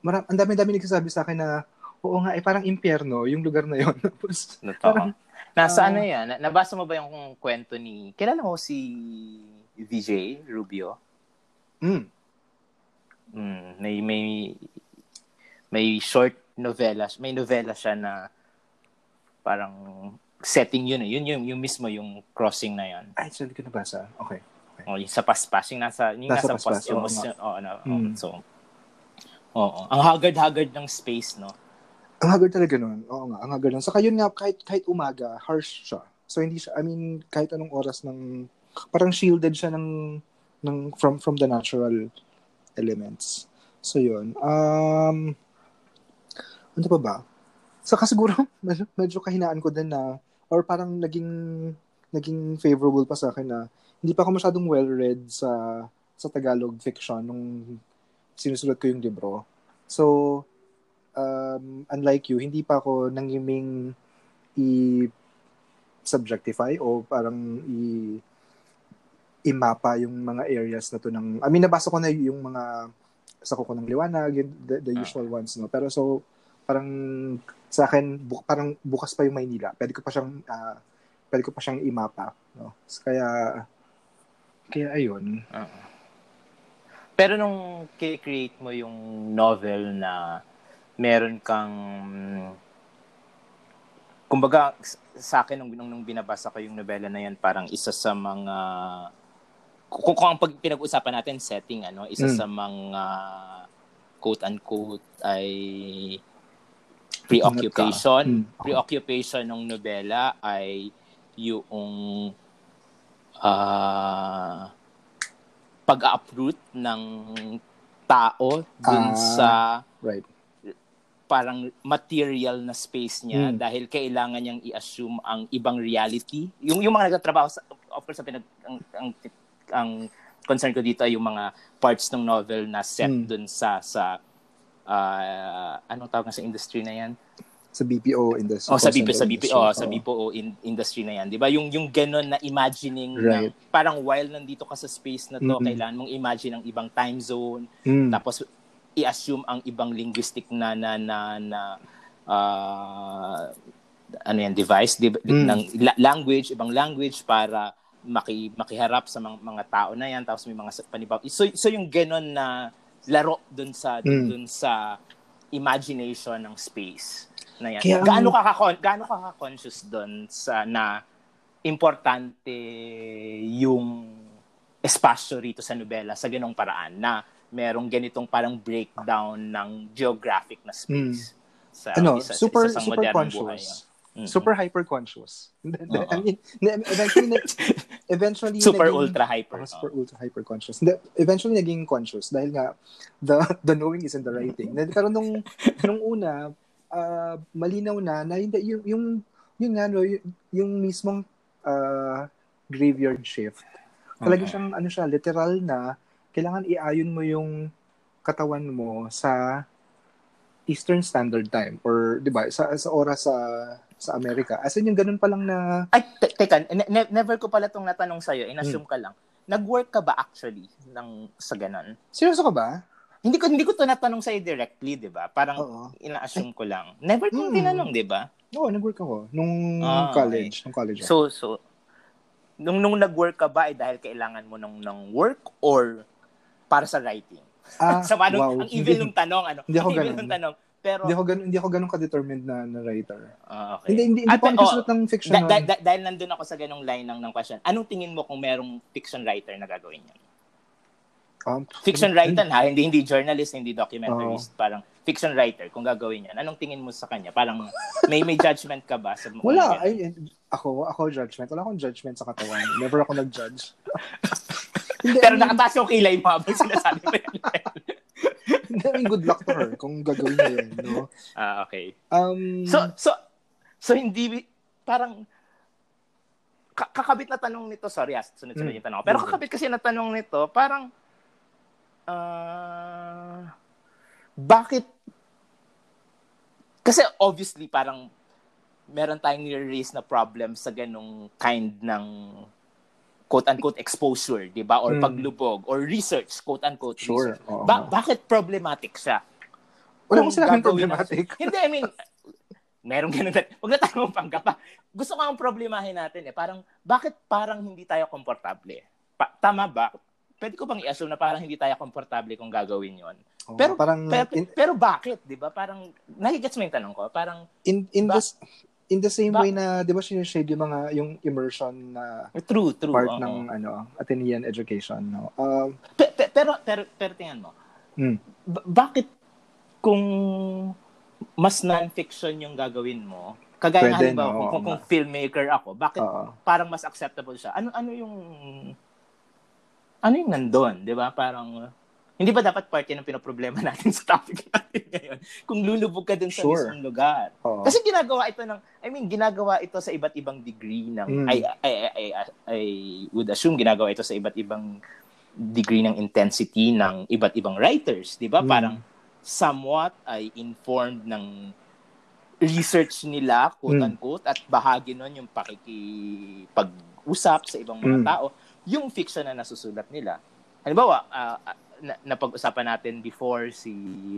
[SPEAKER 2] maram, ang dami-dami nagsasabi sa akin na, oo nga, eh, parang impyerno, yung lugar na yun. Tapos,
[SPEAKER 1] Totoo. Nasa
[SPEAKER 2] ah,
[SPEAKER 1] ano yan? Na- Nabasa mo ba yung kwento ni... Kilala mo si VJ Rubio?
[SPEAKER 2] mm,
[SPEAKER 1] Mm, may may may short novela, may novela siya na parang setting yun eh. Yun yung, yung mismo yung crossing na yun.
[SPEAKER 2] ay, sorry ko nabasa. Okay.
[SPEAKER 1] Oh, yung sa paspas, yung nasa yung
[SPEAKER 2] Nasa
[SPEAKER 1] nasa,
[SPEAKER 2] Paspas,
[SPEAKER 1] pas, yung, oh, na,
[SPEAKER 2] Mm.
[SPEAKER 1] so Oo. Ang haggard-haggard ng space, no?
[SPEAKER 2] Ang haggard talaga nun. Oo nga, ang haggard nun. Saka yun nga, kahit, kahit umaga, harsh siya. So, hindi siya, I mean, kahit anong oras ng, parang shielded siya ng, ng from, from the natural elements. So, yun. Um, ano pa ba? Saka siguro, medyo, medyo kahinaan ko din na, or parang naging, naging favorable pa sa akin na, hindi pa ako masyadong well-read sa, sa Tagalog fiction nung sinusulat ko yung libro. So, um, unlike you, hindi pa ako nangiming i-subjectify o parang i imapa yung mga areas na to ng I mean nabasa ko na yung mga sa kuko ng liwanag yung, the, the usual ones no? Pero so parang sa akin bu- parang bukas pa yung Maynila. Pwede ko pa siyang ah, pwede ko pa siyang imapa no? So, kaya kaya ayun.
[SPEAKER 1] Oo. Pero nung create mo yung novel na meron kang kumbaga sa akin nung, nung, nung binabasa ko yung nobela na yan parang isa sa mga kung, kung ang pag pinag-usapan natin setting ano isa
[SPEAKER 2] Mm.
[SPEAKER 1] sa mga quote unquote ay preoccupation
[SPEAKER 2] Mm.
[SPEAKER 1] preoccupation ng nobela ay yung ah pag-uproot ng tao dun
[SPEAKER 2] Ah.
[SPEAKER 1] sa
[SPEAKER 2] right
[SPEAKER 1] parang material na space niya
[SPEAKER 2] Mm.
[SPEAKER 1] dahil kailangan niyang i-assume ang ibang reality. Yung yung mga nagtatrabaho sa of course sa pinag ang, ang, ang concern ko dito ay yung mga parts ng novel na set
[SPEAKER 2] Mm.
[SPEAKER 1] dun sa sa ah, anong tawag sa industry na yan?
[SPEAKER 2] sa BPO industry
[SPEAKER 1] Oh, sa BPO, sa BPO, oh, sa. BPO in- industry na 'yan, 'di ba? Yung yung ganun na imagining na
[SPEAKER 2] Right.
[SPEAKER 1] parang while nandito ka sa space na to,
[SPEAKER 2] Mm-mm.
[SPEAKER 1] kailangan mong imagine ang ibang time zone,
[SPEAKER 2] Mm.
[SPEAKER 1] tapos i-assume ang ibang linguistic na na na, na ah, ano yan device di,
[SPEAKER 2] Mm.
[SPEAKER 1] ng la- language ibang language para maki, makiharap sa mga, mga tao na yan tapos may mga panibaw so so yung ganon na laro dun sa
[SPEAKER 2] Mm.
[SPEAKER 1] dun sa imagination ng space na yan
[SPEAKER 2] Kaya
[SPEAKER 1] gaano ka ka gaano ka ka-conscious dun sa na importante yung espasyo rito sa nobela sa ganong paraan na merong ganitong parang breakdown ng geographic na space. Sa,
[SPEAKER 2] ano,
[SPEAKER 1] isa-
[SPEAKER 2] super
[SPEAKER 1] isa sa
[SPEAKER 2] super
[SPEAKER 1] modernong buhay. Mm-mm.
[SPEAKER 2] Super hyper conscious.
[SPEAKER 1] Oo.
[SPEAKER 2] I mean, eventually eventually
[SPEAKER 1] super
[SPEAKER 2] naging-
[SPEAKER 1] ultra hyper.
[SPEAKER 2] Oh, super ultra hyper conscious. Eventually naging conscious dahil nga the the knowing is in the writing. Pero nung nung una ah, malinaw na na yung yung yung nga no, yung, yung mismong ah, graveyard shift. Talaga
[SPEAKER 1] Oo.
[SPEAKER 2] siyang ano siya literal na kailangan iayon mo yung katawan mo sa Eastern Standard Time or 'di ba sa sa oras sa sa Amerika. As in yung ganun pa lang na
[SPEAKER 1] Ay, te- teka, ne- ne- never ko pala itong natanong sa'yo.
[SPEAKER 2] Hmm.
[SPEAKER 1] Inassume ka lang. Nag-work ka ba actually ng, sa ganon?
[SPEAKER 2] seryoso ka ba?
[SPEAKER 1] Hindi ko hindi ko to natanong sa'yo directly, 'di ba? Parang
[SPEAKER 2] Oo.
[SPEAKER 1] ina-assume ko lang. Never kong
[SPEAKER 2] Mm.
[SPEAKER 1] tinanong, 'di ba?
[SPEAKER 2] Oo, nag-work ako nung
[SPEAKER 1] Ah,
[SPEAKER 2] college, nung college. ako.
[SPEAKER 1] So so nung nung nag-work ka ba ay dahil kailangan mo ng ng work or para sa writing?
[SPEAKER 2] ah,
[SPEAKER 1] sa paano,
[SPEAKER 2] wow.
[SPEAKER 1] ang evil ng tanong ano?
[SPEAKER 2] Hindi ako
[SPEAKER 1] ang evil
[SPEAKER 2] ganun.
[SPEAKER 1] ng tanong. Pero
[SPEAKER 2] hindi ako ganun, hindi ako ganun ka-determined na, na writer.
[SPEAKER 1] Ah, okay.
[SPEAKER 2] Hindi hindi, hindi
[SPEAKER 1] At-
[SPEAKER 2] pa
[SPEAKER 1] oh,
[SPEAKER 2] ng fiction.
[SPEAKER 1] Da- da- da- dahil nandun ako sa ganong line ng, ng question, anong tingin mo kung merong fiction writer na gagawin yan?
[SPEAKER 2] Um,
[SPEAKER 1] Fiction writer ha, hindi hindi journalist, hindi documentarist,
[SPEAKER 2] Oh.
[SPEAKER 1] parang fiction writer kung gagawin yan. Anong tingin mo sa kanya? Parang may may judgment ka ba sa mga
[SPEAKER 2] Wala. Ay, eh, ako, ako judgment. Wala akong judgment sa katawan. Never ako nag-judge.
[SPEAKER 1] Pero nakataas yung kilay mo habang sinasabi mo yan.
[SPEAKER 2] I mean, good luck to her kung gagawin niya yun. No?
[SPEAKER 1] ah, okay.
[SPEAKER 2] Um,
[SPEAKER 1] So, so, so hindi, parang, kakabit na tanong nito, sorry, ah, sunod-sunod mm. yung tanong. Pero mm. kakabit kasi na tanong nito, parang, uh, bakit, kasi obviously parang meron tayong nire-raise na problem sa ganong kind ng quote-unquote exposure, di ba? Or mm. paglubog, or research, quote-unquote
[SPEAKER 2] sure.
[SPEAKER 1] research. Ba- bakit problematic siya?
[SPEAKER 2] Wala mo sinabing problematic.
[SPEAKER 1] Hindi, I mean, meron ganun. Huwag na tayo mapangga pa. Gusto ko ang problemahin natin eh. Parang, bakit parang hindi tayo komportable? Pa- tama ba? Pwede ko bang i-assume na parang hindi tayo komportable kung gagawin yon oh, pero, parang, pero, in, pero bakit? Di ba? Parang, nagigets mo yung tanong ko? Parang,
[SPEAKER 2] in, in, ba, this, in the same ba, way na, di ba, sinishade yung mga, yung immersion na
[SPEAKER 1] true, true,
[SPEAKER 2] part
[SPEAKER 1] oh,
[SPEAKER 2] ng, ano, Athenian education, no? Um,
[SPEAKER 1] pe, pe, pero, pero, pero, tingnan mo,
[SPEAKER 2] hmm.
[SPEAKER 1] ba- bakit kung mas non-fiction yung gagawin mo, kagaya Pwede, halimbawa, no, kung, kung, filmmaker ako, bakit uh, parang mas acceptable siya? Ano ano yung ano yung nandun, 'di ba? Parang hindi ba dapat parte ng pinoproblema natin sa topic natin ngayon? Kung lulubog ka dun sa sure. mismong lugar. Uh, Kasi ginagawa ito ng I mean, ginagawa ito sa iba't ibang degree ng mm. I, I, I, I, I would assume ginagawa ito sa iba't ibang degree ng intensity ng iba't ibang writers, 'di ba? Mm. Parang somewhat ay informed ng research nila, quote-unquote, mm. at bahagi nun yung pakikipag-usap sa ibang mga mm. tao, yung fiction na nasusulat nila. Halimbawa, uh, na, napag-usapan natin before si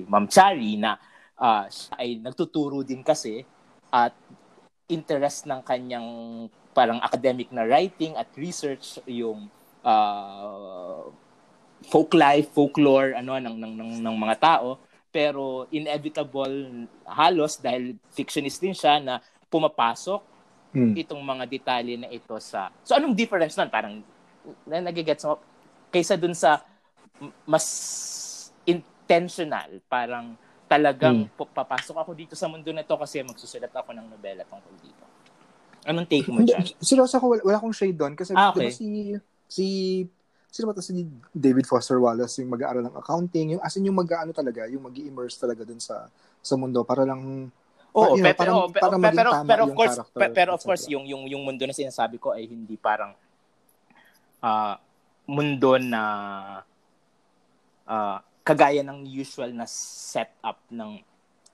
[SPEAKER 1] Ma'am Chari na uh, siya ay nagtuturo din kasi at interest ng kanyang parang academic na writing at research yung uh, folk life, folklore ano ng ng ng, ng mga tao pero inevitable halos dahil fictionist din siya na pumapasok hmm. itong mga detalye na ito sa So anong difference nun? Parang na nagigets mo kaysa dun sa mas intentional, parang talagang hmm. papasok ako dito sa mundo na to kasi magsusulat ako ng nobela tungkol dito. Anong take mo dyan?
[SPEAKER 2] Seryoso ako, wala, wala akong shade doon kasi
[SPEAKER 1] ah, okay.
[SPEAKER 2] diba si si sino ba to si David Foster Wallace yung mag-aaral ng accounting, yung as in yung mag-aano talaga, yung magi-immerse talaga dun sa sa mundo para lang
[SPEAKER 1] Oo, pa, pero, know, parang, pero, pero, pero, of course, character, pero of course yung yung yung mundo na sinasabi ko ay hindi parang uh, mundo na uh, kagaya ng usual na setup ng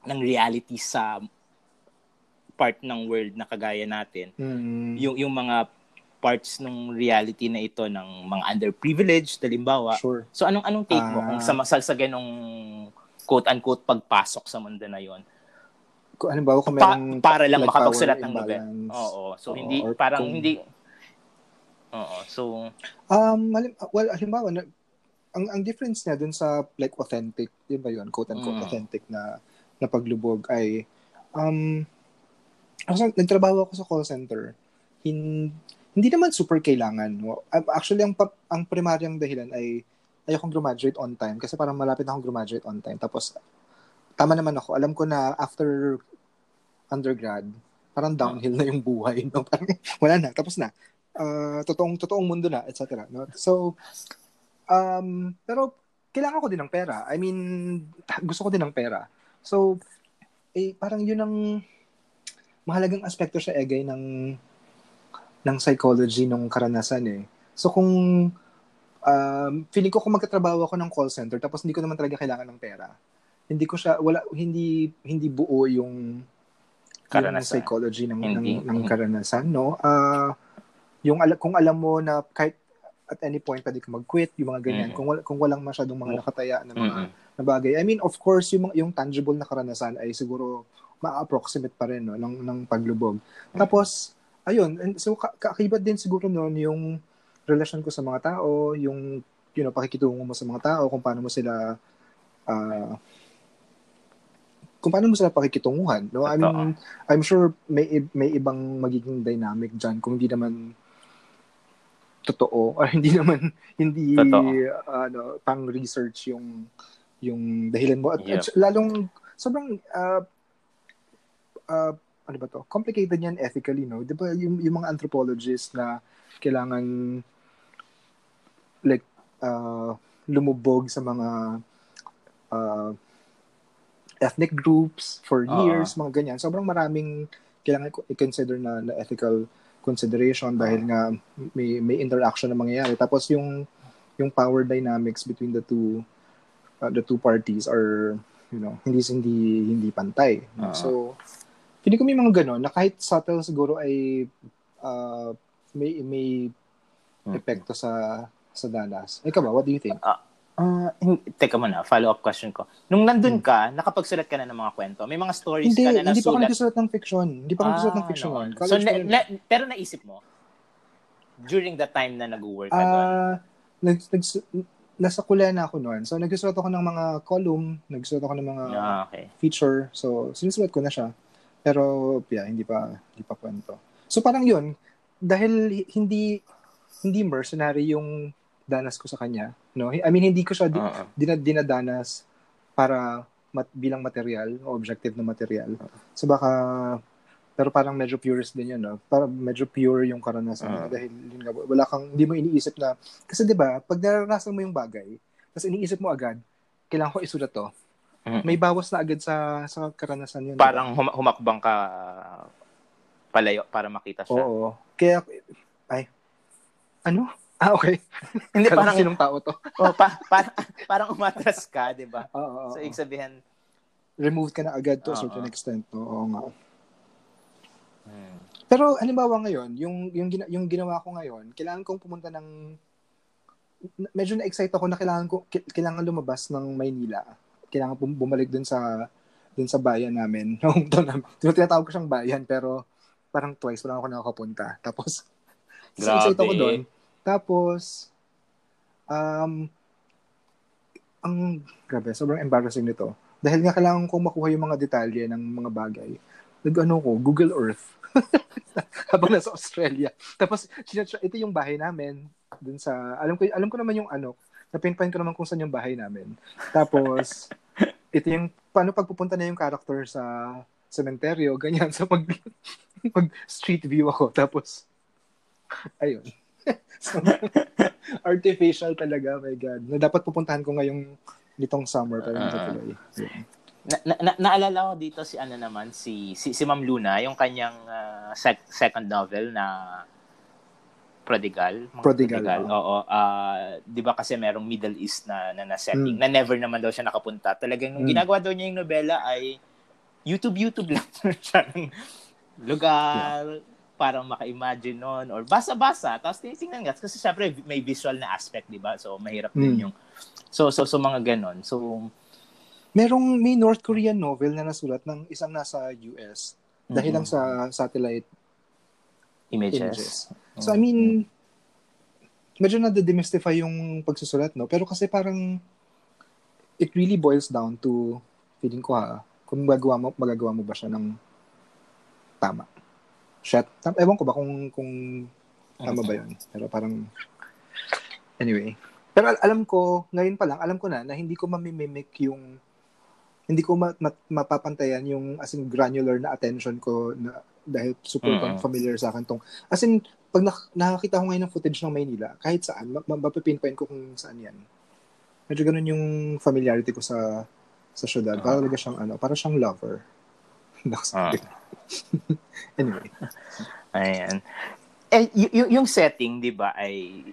[SPEAKER 1] ng reality sa part ng world na kagaya natin.
[SPEAKER 2] Mm.
[SPEAKER 1] Yung yung mga parts ng reality na ito ng mga underprivileged, halimbawa.
[SPEAKER 2] Sure.
[SPEAKER 1] So anong anong take mo kung ah. sa masal sa ganong quote unquote pagpasok sa mundo na yon?
[SPEAKER 2] Kung halimbawa kung merong
[SPEAKER 1] pa, para lang like makapagsulat ng nobel. Oo, so hindi Oo, parang kung, hindi Oo, so
[SPEAKER 2] um halim, well halimbawa ang ang difference niya dun sa like authentic, 'di ba 'yun, quote unquote mm. authentic na na paglubog ay um kasi nagtrabaho ako sa call center. Hin, hindi naman super kailangan. No? Actually, ang, ang primaryang dahilan ay ayokong graduate on time kasi parang malapit na akong graduate on time. Tapos, tama naman ako. Alam ko na after undergrad, parang downhill na yung buhay. No? Parang, wala na, tapos na. Uh, totoong, totoong mundo na, etc. No? So, um, pero kailangan ko din ng pera. I mean, gusto ko din ng pera. So, eh, parang yun ang mahalagang aspekto sa egay ng ng psychology ng karanasan eh. So kung um, feeling ko kung magkatrabaho ako ng call center tapos hindi ko naman talaga kailangan ng pera. Hindi ko siya wala hindi hindi buo yung karanasan. yung psychology ng hindi. ng, ng karanasan, no? Uh, yung kung alam mo na kahit at any point pwede ka mag-quit, yung mga ganyan. Mm. Kung wala, kung walang masyadong mga nakataya na mga mm-hmm. na bagay. I mean, of course, yung yung tangible na karanasan ay siguro ma-approximate pa rin no ng ng paglubog. Mm-hmm. Tapos ayun, and so kaakibat din siguro noon yung relasyon ko sa mga tao, yung you know, pakikitungo mo sa mga tao, kung paano mo sila uh, kung paano mo sila pakikitunguhan, no? I mean, I'm sure may may ibang magiging dynamic diyan kung hindi naman totoo or hindi naman hindi totoo. ano pang research yung yung dahilan mo at, yep. at lalong sobrang uh, uh, ano ba to? Complicated yan ethically, no? 'Di ba yung, yung mga anthropologists na kailangan like uh, lumubog sa mga uh, ethnic groups for years, uh-huh. mga ganyan. Sobrang maraming kailangan i-consider na, na ethical consideration dahil nga may may interaction na mangyayari. Tapos yung yung power dynamics between the two uh, the two parties are you know hindi hindi hindi pantay.
[SPEAKER 1] Oo.
[SPEAKER 2] so hindi ko may mga ganon na kahit subtle siguro ay uh, may may epekto sa sa danas ikaw ba what do you think?
[SPEAKER 1] Ah, hin- teka muna, follow-up question ko. Nung nandun ka, nakapagsulat ka na ng mga kwento? May mga stories
[SPEAKER 2] hindi
[SPEAKER 1] ka na
[SPEAKER 2] hindi pa ako
[SPEAKER 1] nasulat?
[SPEAKER 2] nagsusulat ng fiction hindi pa ako nagsusulat ng
[SPEAKER 1] Ah,
[SPEAKER 2] fiction
[SPEAKER 1] noon. So, na, na- pero naisip mo, during the time na nag-work ka doon?
[SPEAKER 2] Ah, nag, nag, nasa kulay na ako noon. So, nagsusulat ako ng mga column, nagsusulat ako ng mga
[SPEAKER 1] Ah, okay.
[SPEAKER 2] feature. So, sinusulat ko na siya. Pero, yeah, hindi pa, hindi pa kwento. So, parang yun, dahil hindi, hindi mercenary yung danas ko sa kanya. No? I mean, hindi ko siya di,
[SPEAKER 1] Oo.
[SPEAKER 2] dinad, dinadanas para mat, bilang material o objective na material. So, baka, pero parang medyo purist din yun, no? Parang medyo pure yung karanasan.
[SPEAKER 1] Ah.
[SPEAKER 2] Dahil, yun nga, wala kang, hindi mo iniisip na, kasi di ba pag naranasan mo yung bagay, tapos iniisip mo agad, kailangan ko isulat to.
[SPEAKER 1] Mm-mm.
[SPEAKER 2] May bawas na agad sa sa karanasan yun.
[SPEAKER 1] Parang hum- humakbang ka palayo para makita siya.
[SPEAKER 2] Oo. Kaya, ay, ano? Ah, okay.
[SPEAKER 1] Hindi,
[SPEAKER 2] Parang
[SPEAKER 1] parang,
[SPEAKER 2] sinong tao to?
[SPEAKER 1] oh, pa, pa- parang umatras ka, di ba?
[SPEAKER 2] Oo. oo,
[SPEAKER 1] So, ibig sabihin,
[SPEAKER 2] Removed ka na agad to a
[SPEAKER 1] Oo.
[SPEAKER 2] certain extent. Oo nga.
[SPEAKER 1] hmm,
[SPEAKER 2] Pero halimbawa ngayon, yung yung gina, yung ginawa ko ngayon, kailangan kong pumunta ng medyo na-excite ako na kailangan ko kailangan lumabas ng Maynila. Kailangan bumalik dun sa dun sa bayan namin. Hometown namin. Tinatawag ko siyang bayan pero parang twice wala ako nakakapunta. Tapos so,
[SPEAKER 1] Grabe.
[SPEAKER 2] excite ako doon. Tapos um ang grabe, sobrang embarrassing nito. Dahil nga kailangan kong makuha yung mga detalye ng mga bagay. Nag-ano ko, Google Earth. Habang nasa Australia. Tapos, ito yung bahay namin. Dun sa, alam ko, alam ko naman yung ano, napinpoint ko naman kung saan yung bahay namin. Tapos, ito yung, paano pagpupunta na yung character sa cementerio, ganyan. So, mag, mag street view ako. Tapos, ayun. artificial talaga, my God. Na dapat pupuntahan ko ngayong nitong summer, pero hindi
[SPEAKER 1] Ah.
[SPEAKER 2] tuloy. Yun.
[SPEAKER 1] na, na, na, naalala ko dito si ano naman, si, si, si Ma'am Luna, yung kanyang ah, sec- second novel na Prodigal. Mga
[SPEAKER 2] Prodigal, oo.
[SPEAKER 1] Oo. Ah, 'di ba kasi merong Middle East na na, na setting
[SPEAKER 2] Mm.
[SPEAKER 1] na never naman daw siya nakapunta. Talagang nung
[SPEAKER 2] Mm.
[SPEAKER 1] ginagawa daw niya yung nobela ay YouTube YouTube lang siya ng lugar parang maka-imagine nun or basa-basa tapos tinitingnan nga kasi syempre may visual na aspect 'di ba so mahirap din
[SPEAKER 2] Mm.
[SPEAKER 1] yung so so so mga ganon so
[SPEAKER 2] Merong may North Korean novel na nasulat ng isang nasa US dahil
[SPEAKER 1] Mhm.
[SPEAKER 2] lang sa satellite
[SPEAKER 1] images,
[SPEAKER 2] images. So I mean, medyo na-demystify yung pagsusulat, no? Pero kasi parang it really boils down to feeling ko ha, kung magagawa mo, magagawa mo ba siya ng tama. Tam- Ewan ko ba kung kung tama ba yun. Pero parang anyway. Pero al- alam ko, ngayon pa lang, alam ko na na hindi ko mamimimic yung hindi ko ma- ma- mapapantayan yung as in granular na attention ko na dahil super
[SPEAKER 1] Mm-mm.
[SPEAKER 2] familiar sa akin tong as in pag nak- nakakita ko ngayon ng footage ng Maynila kahit saan ma- ma- mapipinpoint ko kung saan yan medyo ganun yung familiarity ko sa sa syudad
[SPEAKER 1] Ah.
[SPEAKER 2] para talaga siyang ano para siyang lover
[SPEAKER 1] Ah.
[SPEAKER 2] anyway
[SPEAKER 1] Ayan. Eh, y- y- yung setting, di ba, ay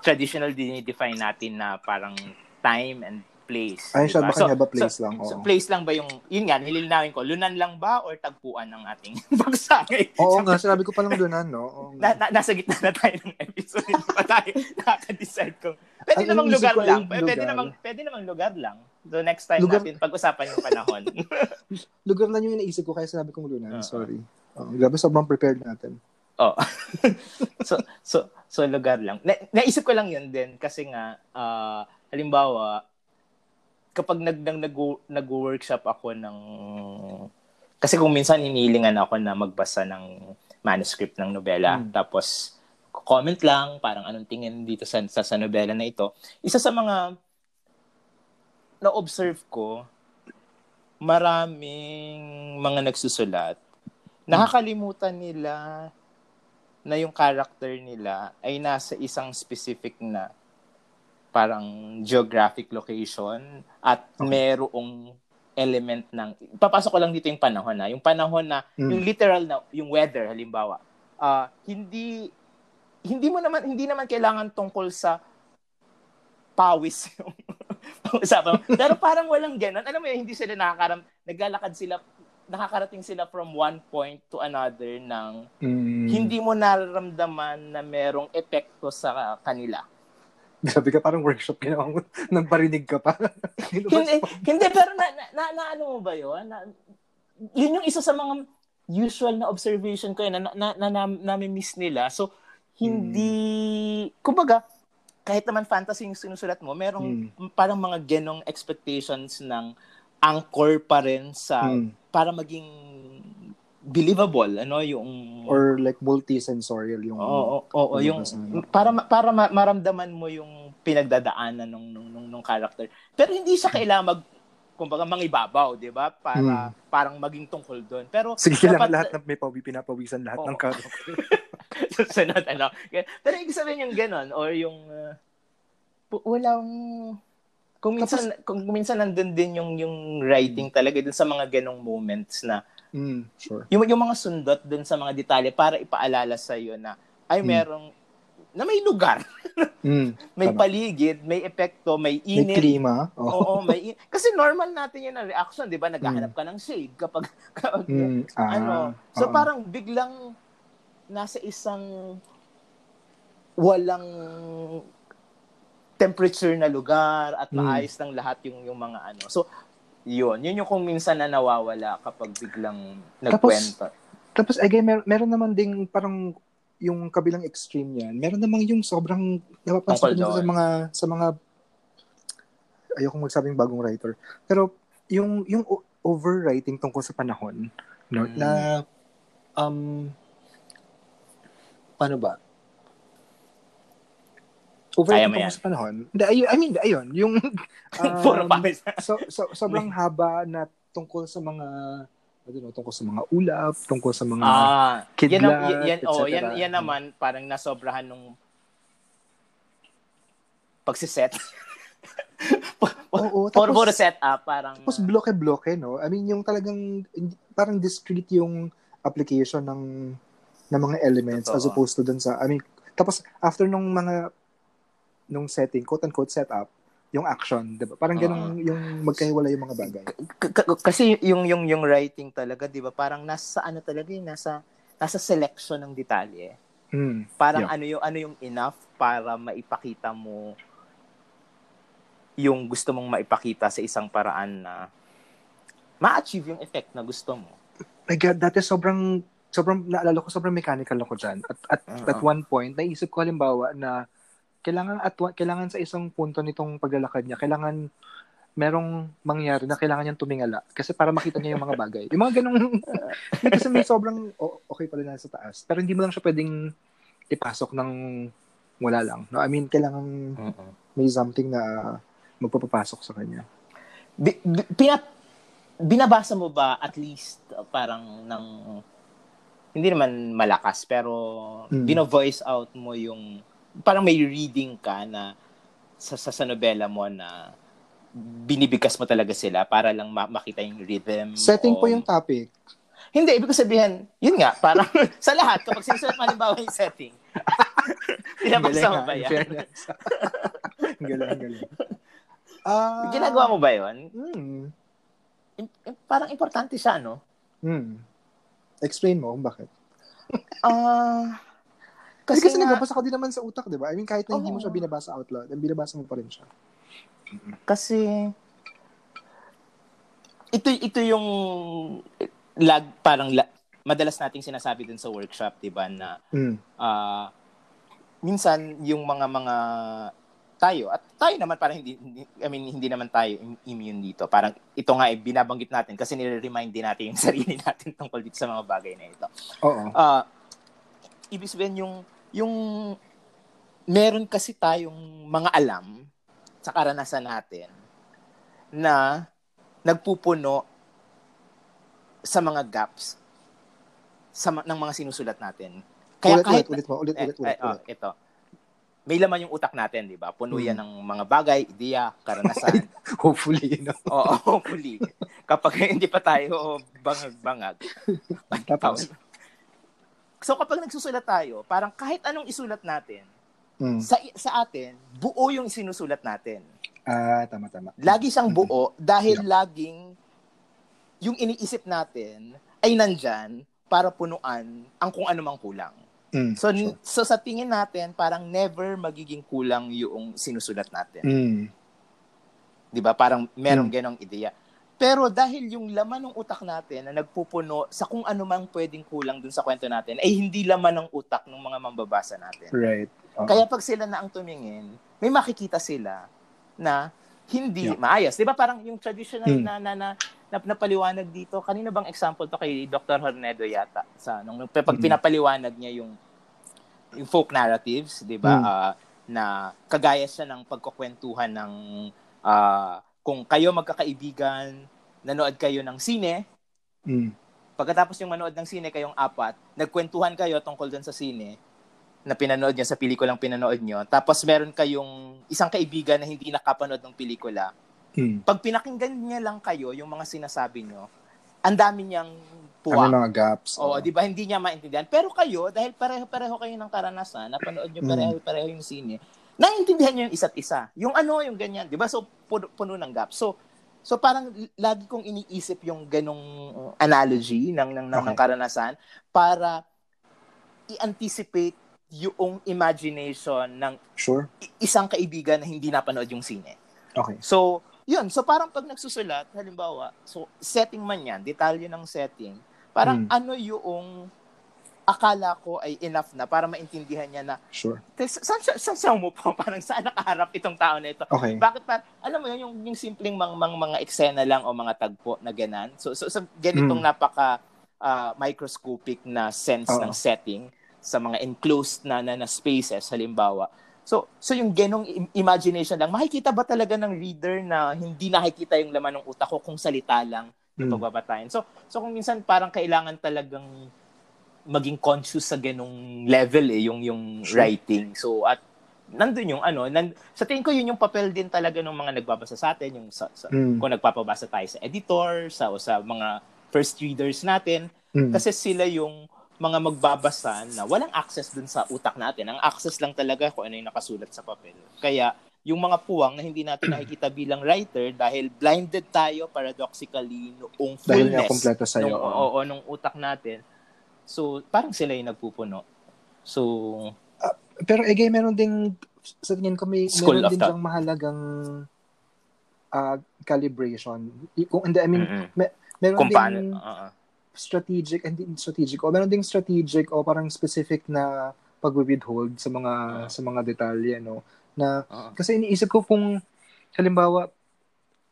[SPEAKER 1] traditional dinidefine natin na parang time and place.
[SPEAKER 2] ay
[SPEAKER 1] di
[SPEAKER 2] siya
[SPEAKER 1] ba?
[SPEAKER 2] baka niya ba place lang
[SPEAKER 1] So,
[SPEAKER 2] oo
[SPEAKER 1] place lang ba yung, yun nga, nililinawin ko, lunan lang ba or tagpuan ng ating bagsangay?
[SPEAKER 2] oo nga sinabi ko pa lang doon ano oo
[SPEAKER 1] Na, na, nasa gitna na tayo ng episode. Hindi pa tayo nakaka-decide kung pwede
[SPEAKER 2] Ang
[SPEAKER 1] namang lugar lang. Pwede
[SPEAKER 2] lugar.
[SPEAKER 1] namang, pwede namang lugar lang. So next time
[SPEAKER 2] Lugar-
[SPEAKER 1] natin pag-usapan yung panahon.
[SPEAKER 2] lugar lang yung inaisip ko kaya sinabi kong lunan
[SPEAKER 1] Oo.
[SPEAKER 2] sorry Oo, grabe sobrang prepared natin
[SPEAKER 1] Oh. so so so lugar lang. Na, naisip ko lang 'yun din kasi nga ah, halimbawa kapag nag nag nag- nag-workshop ako ng kasi kung minsan hinihilingan ako na magbasa ng manuscript ng nobela
[SPEAKER 2] Hmm.
[SPEAKER 1] tapos comment lang parang anong tingin dito sa, sa sa nobela na ito. Isa sa mga na-observe ko maraming mga nagsusulat nakakalimutan nila na yung character nila ay nasa isang specific na parang geographic location at
[SPEAKER 2] Okay.
[SPEAKER 1] merong element ng papasok ko lang dito yung panahon na yung panahon na
[SPEAKER 2] Mm.
[SPEAKER 1] yung literal na yung weather halimbawa uh, hindi hindi mo naman hindi naman kailangan tungkol sa pawis yung usapan. Pero parang walang ganun. Alam mo yun, hindi sila nakakaram, naglalakad sila, nakakarating sila from one point to another ng
[SPEAKER 2] Mm.
[SPEAKER 1] hindi mo nararamdaman na merong epekto sa kanila.
[SPEAKER 2] Grabe ka, parang workshop ginawa mo. Nang parinig ka pa.
[SPEAKER 1] hindi, hindi, pero na, na, na, na ano mo ba yun? Na, yun yung isa sa mga usual na observation ko yun, na, na, na, na, nami-miss nila. So, hindi, kumbaga, kahit naman fantasy yung sinusulat mo, merong parang mga genong expectations ng anchor pa rin sa,
[SPEAKER 2] Mm.
[SPEAKER 1] para maging believable, ano, yung...
[SPEAKER 2] Or like multi-sensorial yung...
[SPEAKER 1] Oo, oo, oo, yung
[SPEAKER 2] Lumabas na.
[SPEAKER 1] para para ma- maramdaman mo yung pinagdadaanan nung nung nung, nung character. Pero hindi siya kailangan mag kumbaga mangibabaw, 'di ba? Para parang maging tungkol doon. Pero
[SPEAKER 2] Sige,
[SPEAKER 1] dapat-
[SPEAKER 2] lahat na may pawi, pinapawisan lahat
[SPEAKER 1] Oo.
[SPEAKER 2] ng character.
[SPEAKER 1] sunod ano. Pero ibig sabihin yung ganon or yung uh, walang kung minsan kung minsan nandun din yung yung writing talaga dun sa mga ganong moments na
[SPEAKER 2] mm, sure.
[SPEAKER 1] yung yung mga sundot dun sa mga detalye para ipaalala sa iyo na ay
[SPEAKER 2] Hmm.
[SPEAKER 1] merong na may lugar,
[SPEAKER 2] Mm,
[SPEAKER 1] may
[SPEAKER 2] Tama.
[SPEAKER 1] paligid, may epekto, may
[SPEAKER 2] may
[SPEAKER 1] init.
[SPEAKER 2] klima. Oh.
[SPEAKER 1] Oo, may in- kasi normal natin yun ang reaction, 'di ba? Naghahanap ka ng shade kapag, kapag
[SPEAKER 2] Mm, ah,
[SPEAKER 1] ano. So
[SPEAKER 2] oo.
[SPEAKER 1] parang biglang nasa isang walang temperature na lugar at
[SPEAKER 2] Mm.
[SPEAKER 1] maayos ng lahat yung yung mga ano. So yun, yun yung kung minsan na nawawala kapag biglang nagkwento.
[SPEAKER 2] Tapos again, mer- meron naman ding parang yung kabilang extreme yan. Meron namang yung sobrang napapansin ko sa mga sa mga ayokong magsabing bagong writer. Pero yung yung overwriting tungkol sa panahon, no,
[SPEAKER 1] Mm.
[SPEAKER 2] na um paano ba?
[SPEAKER 1] Kaya
[SPEAKER 2] Overwriting
[SPEAKER 1] mo yan.
[SPEAKER 2] sa panahon. Hindi, ay, I mean, ayun, yung
[SPEAKER 1] Puro
[SPEAKER 2] um,
[SPEAKER 1] pawis.
[SPEAKER 2] so, so, sobrang haba na tungkol sa mga I don't know, tungkol sa mga ulap, tungkol sa mga
[SPEAKER 1] Ah, yan,
[SPEAKER 2] kidlat,
[SPEAKER 1] ang- yan, yan, oh, yan, yan naman parang nasobrahan nung pagsiset.
[SPEAKER 2] Oo, tapos,
[SPEAKER 1] for set up, parang...
[SPEAKER 2] tapos bloke-bloke, no? I mean, yung talagang, parang discrete yung application ng ng mga elements as
[SPEAKER 1] Totoo.
[SPEAKER 2] opposed to dun sa, I mean, tapos after nung mga, nung setting, quote-unquote setup, yung action, di ba? Parang ganun yung magkahiwala yung mga bagay.
[SPEAKER 1] K- k- kasi yung yung yung writing talaga, 'di ba? Parang nasa ano talaga, yun, nasa nasa selection ng detalye.
[SPEAKER 2] Hmm.
[SPEAKER 1] Parang
[SPEAKER 2] Yeah.
[SPEAKER 1] ano yung ano yung enough para maipakita mo yung gusto mong maipakita sa isang paraan na ma-achieve yung effect na gusto mo.
[SPEAKER 2] My God, dati sobrang, sobrang, naalala ko, sobrang mechanical ako dyan. At, at,
[SPEAKER 1] Oo.
[SPEAKER 2] at one point, naisip ko halimbawa na kailangan at kailangan sa isang punto nitong paglalakad niya, kailangan merong mangyari na kailangan niyang tumingala kasi para makita niya yung mga bagay. Yung mga ganong kasi may sobrang o- okay pala na sa taas. Pero hindi mo lang siya pwedeng ipasok ng wala lang. No? I mean, kailangan may something na magpapapasok sa kanya.
[SPEAKER 1] Bi- bi- pina- binabasa mo ba at least uh, parang ng hindi naman malakas pero
[SPEAKER 2] Mm.
[SPEAKER 1] bino-voice out mo yung parang may reading ka na sa, sa, sa nobela mo na binibigkas mo talaga sila para lang ma- makita yung rhythm.
[SPEAKER 2] Setting
[SPEAKER 1] o-
[SPEAKER 2] po yung topic.
[SPEAKER 1] Hindi, ibig ko sabihin, yun nga, parang sa lahat, kapag sinusulat mo halimbawa yung setting, binabasa mo ba yan?
[SPEAKER 2] galing, galing. Ah,
[SPEAKER 1] Ginagawa mo ba yun?
[SPEAKER 2] Hmm.
[SPEAKER 1] Im- Parang importante siya, no?
[SPEAKER 2] Hmm. Explain mo kung bakit.
[SPEAKER 1] Ah...
[SPEAKER 2] Kasi, kasi
[SPEAKER 1] nga-
[SPEAKER 2] nagbabasa ka din naman sa utak, di ba? I mean, kahit na hindi mo
[SPEAKER 1] Oo.
[SPEAKER 2] siya binabasa out loud, binabasa mo pa rin siya.
[SPEAKER 1] Kasi ito ito yung lag parang la, madalas nating sinasabi dun sa workshop, 'di ba, na
[SPEAKER 2] Hmm.
[SPEAKER 1] ah, minsan yung mga mga tayo at tayo naman parang hindi, hindi I mean hindi naman tayo im- immune dito. Parang ito nga eh, binabanggit natin kasi nire-remind din natin yung sarili natin tungkol dito sa mga bagay na ito.
[SPEAKER 2] Oo.
[SPEAKER 1] Ah, ibig sabihin yung yung meron kasi tayong mga alam sa karanasan natin na nagpupuno sa mga gaps sa ng mga sinusulat natin. Kaya
[SPEAKER 2] ulit,
[SPEAKER 1] kahit
[SPEAKER 2] ulit, ulit mo, ulit,
[SPEAKER 1] eh,
[SPEAKER 2] ulit, ulit,
[SPEAKER 1] eh, oh,
[SPEAKER 2] ulit.
[SPEAKER 1] ito. May laman yung utak natin, 'di ba? Puno yan
[SPEAKER 2] Hmm.
[SPEAKER 1] ng mga bagay, ideya, karanasan.
[SPEAKER 2] Hopefully, no?
[SPEAKER 1] Oo, hopefully. Kapag hindi pa tayo bangag-bangag.
[SPEAKER 2] Tapos,
[SPEAKER 1] so kapag nagsusulat tayo, parang kahit anong isulat natin,
[SPEAKER 2] Mm.
[SPEAKER 1] sa sa atin, buo yung sinusulat natin.
[SPEAKER 2] Ah, tama, tama.
[SPEAKER 1] Lagi siyang buo dahil laging yung iniisip natin ay nandyan para punuan ang kung ano mang kulang.
[SPEAKER 2] Mm,
[SPEAKER 1] So,
[SPEAKER 2] sure.
[SPEAKER 1] so sa tingin natin, parang never magiging kulang yung sinusulat natin.
[SPEAKER 2] Mm.
[SPEAKER 1] 'Di ba? Parang merong
[SPEAKER 2] Mm.
[SPEAKER 1] ganong ideya. Pero dahil yung laman ng utak natin na nagpupuno sa kung ano mang pwedeng kulang dun sa kwento natin, ay hindi laman ng utak ng mga mambabasa natin.
[SPEAKER 2] Right. Oo.
[SPEAKER 1] Kaya pag sila na ang tumingin, may makikita sila na hindi
[SPEAKER 2] Yeah.
[SPEAKER 1] maayos. 'Di ba parang yung traditional
[SPEAKER 2] Mm.
[SPEAKER 1] na, na, na, na napaliwanag dito, kanina bang example to kay Dr. Hornedo yata sa nung pag
[SPEAKER 2] Mm.
[SPEAKER 1] pinapaliwanag niya yung yung folk narratives, 'di ba?
[SPEAKER 2] Mm.
[SPEAKER 1] Ah, na kagaya siya ng pagkukwentuhan ng ah, kung kayo magkakaibigan, nanood kayo ng sine,
[SPEAKER 2] Mm.
[SPEAKER 1] pagkatapos yung manood ng sine kayong apat, nagkwentuhan kayo tungkol dun sa sine na pinanood nyo, sa pelikulang pinanood nyo. Tapos meron kayong isang kaibigan na hindi nakapanood ng pelikula.
[SPEAKER 2] Mm.
[SPEAKER 1] Pag pinakinggan niya lang kayo, yung mga sinasabi nyo, ang dami niyang
[SPEAKER 2] Ano
[SPEAKER 1] puwak.
[SPEAKER 2] mga gaps?
[SPEAKER 1] Oo, di ba? Hindi niya maintindihan. Pero kayo, dahil pareho-pareho kayo ng karanasan, napanood
[SPEAKER 2] Mm.
[SPEAKER 1] pareho-pareho yung sine, naiintindihan nyo yung isa't isa. Yung ano, yung ganyan. Di ba? So, puno, puno ng gap. So, so parang lagi kong iniisip yung ganong uh, analogy ng, ng, ng, ng
[SPEAKER 2] Okay.
[SPEAKER 1] karanasan para i-anticipate yung imagination ng
[SPEAKER 2] Sure.
[SPEAKER 1] isang kaibigan na hindi napanood yung sine.
[SPEAKER 2] Okay.
[SPEAKER 1] So, yun. So, parang pag nagsusulat, halimbawa, so, setting man yan, detalye ng setting, parang
[SPEAKER 2] Mm.
[SPEAKER 1] ano yung akala ko ay enough na para maintindihan niya na
[SPEAKER 2] Sure.
[SPEAKER 1] "Tes- saan, siya- saan siya umupo? Parang saan nakaharap itong tao na ito?
[SPEAKER 2] Okay.
[SPEAKER 1] Bakit pa, alam mo yun, yung, yung simpleng mang, mang, mga eksena lang o mga tagpo na ganan. So, so, sa ganitong
[SPEAKER 2] Mm.
[SPEAKER 1] napaka ah, microscopic na sense
[SPEAKER 2] Oo.
[SPEAKER 1] ng setting sa mga enclosed na, na, na spaces, halimbawa. So, so yung ganong im- imagination lang, makikita ba talaga ng reader na hindi nakikita yung laman ng utak ko kung salita lang yung
[SPEAKER 2] Mm.
[SPEAKER 1] pagbabatayan? So, so kung minsan parang kailangan talagang maging conscious sa ganong level eh, yung, yung writing. So, at nandun yung ano, nan, sa tingin ko yun yung papel din talaga ng mga nagbabasa sa atin, yung sa, sa,
[SPEAKER 2] Mm.
[SPEAKER 1] kung nagpapabasa tayo sa editor, sa, o sa mga first readers natin,
[SPEAKER 2] Mm.
[SPEAKER 1] kasi sila yung mga magbabasa na walang access dun sa utak natin. Ang access lang talaga kung ano yung nakasulat sa papel. Kaya, yung mga puwang na hindi natin nakikita bilang writer dahil blinded tayo paradoxically noong
[SPEAKER 2] Dahil
[SPEAKER 1] fullness
[SPEAKER 2] kompleto sa'yo.
[SPEAKER 1] nung,
[SPEAKER 2] oo.
[SPEAKER 1] oo, nung utak natin. So, parang sila yung nagpupuno. So,
[SPEAKER 2] Pero again, meron ding, sa tingin ko, may, meron din diyang mahalagang ah, calibration. I- Kung, hindi, I mean,
[SPEAKER 1] mm-mm.
[SPEAKER 2] meron
[SPEAKER 1] kung
[SPEAKER 2] ding
[SPEAKER 1] paano, oo.
[SPEAKER 2] Strategic, hindi strategic, o meron ding strategic o parang specific na pag-withhold sa mga
[SPEAKER 1] Oo.
[SPEAKER 2] sa mga detalye, no? Na,
[SPEAKER 1] Oo.
[SPEAKER 2] kasi iniisip ko kung, halimbawa,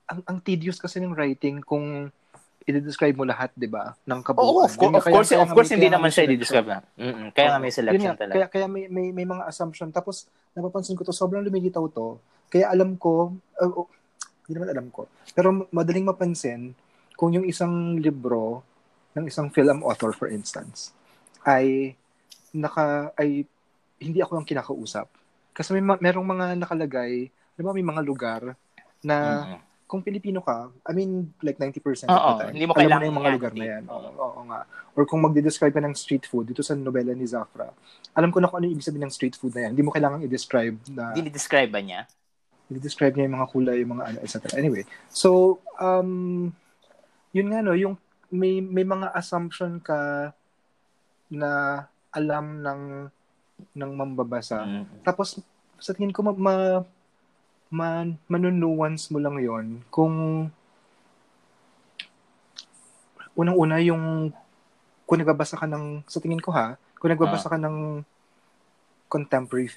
[SPEAKER 2] ang, ang tedious kasi ng writing kung i-describe mo lahat, di ba? Ng kabuuan.
[SPEAKER 1] Oo, of,
[SPEAKER 2] nga,
[SPEAKER 1] of
[SPEAKER 2] kaya-
[SPEAKER 1] course,
[SPEAKER 2] kaya
[SPEAKER 1] of course hindi naman siya i-describe na. Mm-mm. Kaya nga may selection
[SPEAKER 2] Yun nga,
[SPEAKER 1] talaga.
[SPEAKER 2] Kaya, kaya may, may, may mga assumption. Tapos, napapansin ko to, sobrang lumilitaw to. Kaya alam ko, uh, oh, hindi naman alam ko, pero madaling mapansin kung yung isang libro ng isang film author, for instance, ay naka, ay hindi ako ang kinakausap. Kasi may ma- merong mga nakalagay, di ba may mga lugar na
[SPEAKER 1] Mm-mm.
[SPEAKER 2] kung Pilipino ka, I mean, like 90%
[SPEAKER 1] Oo,
[SPEAKER 2] of the time,
[SPEAKER 1] hindi mo
[SPEAKER 2] alam
[SPEAKER 1] kailangan
[SPEAKER 2] na yung mga lugar na yan. Oo,
[SPEAKER 1] Oo.
[SPEAKER 2] oo nga. Or kung magde-describe ka ng street food, dito sa nobela ni Zafra, alam ko na kung ano yung ibig sabihin ng street food na yan. Hindi mo kailangan i-describe na,
[SPEAKER 1] Dini-describe ba niya?
[SPEAKER 2] i-describe niya yung mga kulay, yung mga ano, etc. Anyway, so, um, yun nga no, yung may, may mga assumption ka na alam ng ng mambabasa.
[SPEAKER 1] Mm.
[SPEAKER 2] Tapos, sa tingin ko, ma, ma, ma manunuance mo lang yon kung unang-una yung kung nagbabasa ka ng, sa tingin ko ha, kung nagbabasa ka ng contemporary,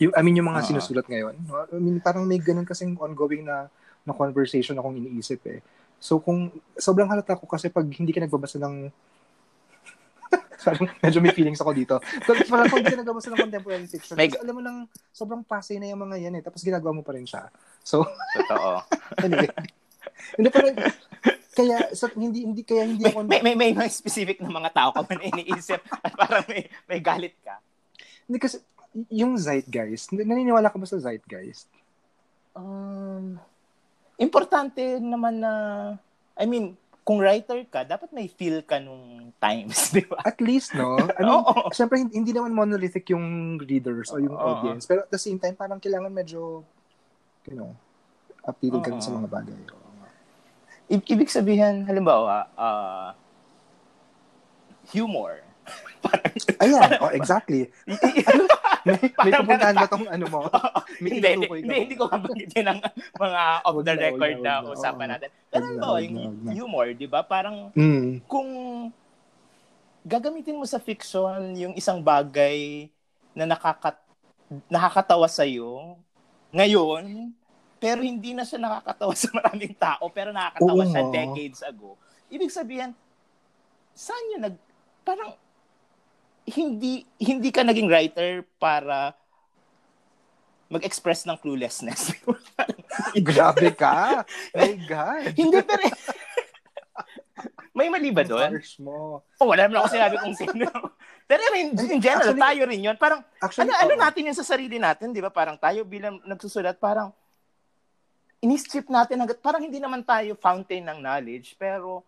[SPEAKER 2] I mean, yung mga
[SPEAKER 1] Ah.
[SPEAKER 2] sinusulat ngayon. I mean, parang may ganun kasing ongoing na, na conversation akong iniisip eh. So, kung, sobrang halata ko kasi pag hindi ka nagbabasa ng Parang medyo may feelings ako dito. Pero parang kung hindi ka nagbabasa ng contemporary fiction,
[SPEAKER 1] May-
[SPEAKER 2] kasi alam mo nang sobrang passe na yung mga yan eh. Tapos ginagawa mo pa rin siya. So,
[SPEAKER 1] Totoo.
[SPEAKER 2] anyway. hindi parang, kaya, sa, hindi, hindi, kaya hindi
[SPEAKER 1] may,
[SPEAKER 2] ako,
[SPEAKER 1] may, may, may mga specific na mga tao ka man na iniisip at parang may, may galit ka.
[SPEAKER 2] hindi kasi, yung zeitgeist, naniniwala ka ba sa zeitgeist?
[SPEAKER 1] Um, importante naman na, I mean, kung writer ka, dapat may feel ka nung times, di ba?
[SPEAKER 2] At least, no? I mean,
[SPEAKER 1] Oo.
[SPEAKER 2] syempre, hindi, hindi naman monolithic yung readers o yung
[SPEAKER 1] Oo.
[SPEAKER 2] audience. Pero at the same time, parang kailangan medyo, you know, updated ka
[SPEAKER 1] Oo.
[SPEAKER 2] sa mga bagay.
[SPEAKER 1] I- ibig sabihin, halimbawa, ah, humor.
[SPEAKER 2] Ayan, oh, exactly. Ano? May, may pupuntahan ba tong ano mo? May
[SPEAKER 1] hindi, hindi, hindi, hindi ko kabanggitin ang mga off the record
[SPEAKER 2] na,
[SPEAKER 1] usapan natin. Pero
[SPEAKER 2] huwag
[SPEAKER 1] yung humor, di ba? Parang
[SPEAKER 2] Mm.
[SPEAKER 1] kung gagamitin mo sa fiction yung isang bagay na nakakat nakakatawa sa iyo ngayon pero hindi na siya nakakatawa sa maraming tao pero nakakatawa
[SPEAKER 2] Oo
[SPEAKER 1] siya decades ago ibig sabihin saan yun nag parang hindi hindi ka naging writer para mag-express ng cluelessness
[SPEAKER 2] Grabe ka. My God.
[SPEAKER 1] hindi pero may mali ba doon?
[SPEAKER 2] Mo.
[SPEAKER 1] Oh, wala naman ako sinabi kung sino. Pero in, in general,
[SPEAKER 2] Actually-
[SPEAKER 1] tayo rin yun. Parang,
[SPEAKER 2] Actually,
[SPEAKER 1] ano, ano natin yun sa sarili natin, di ba? Parang tayo bilang nagsusulat, parang ini-strip natin hanggat, parang hindi naman tayo fountain ng knowledge, pero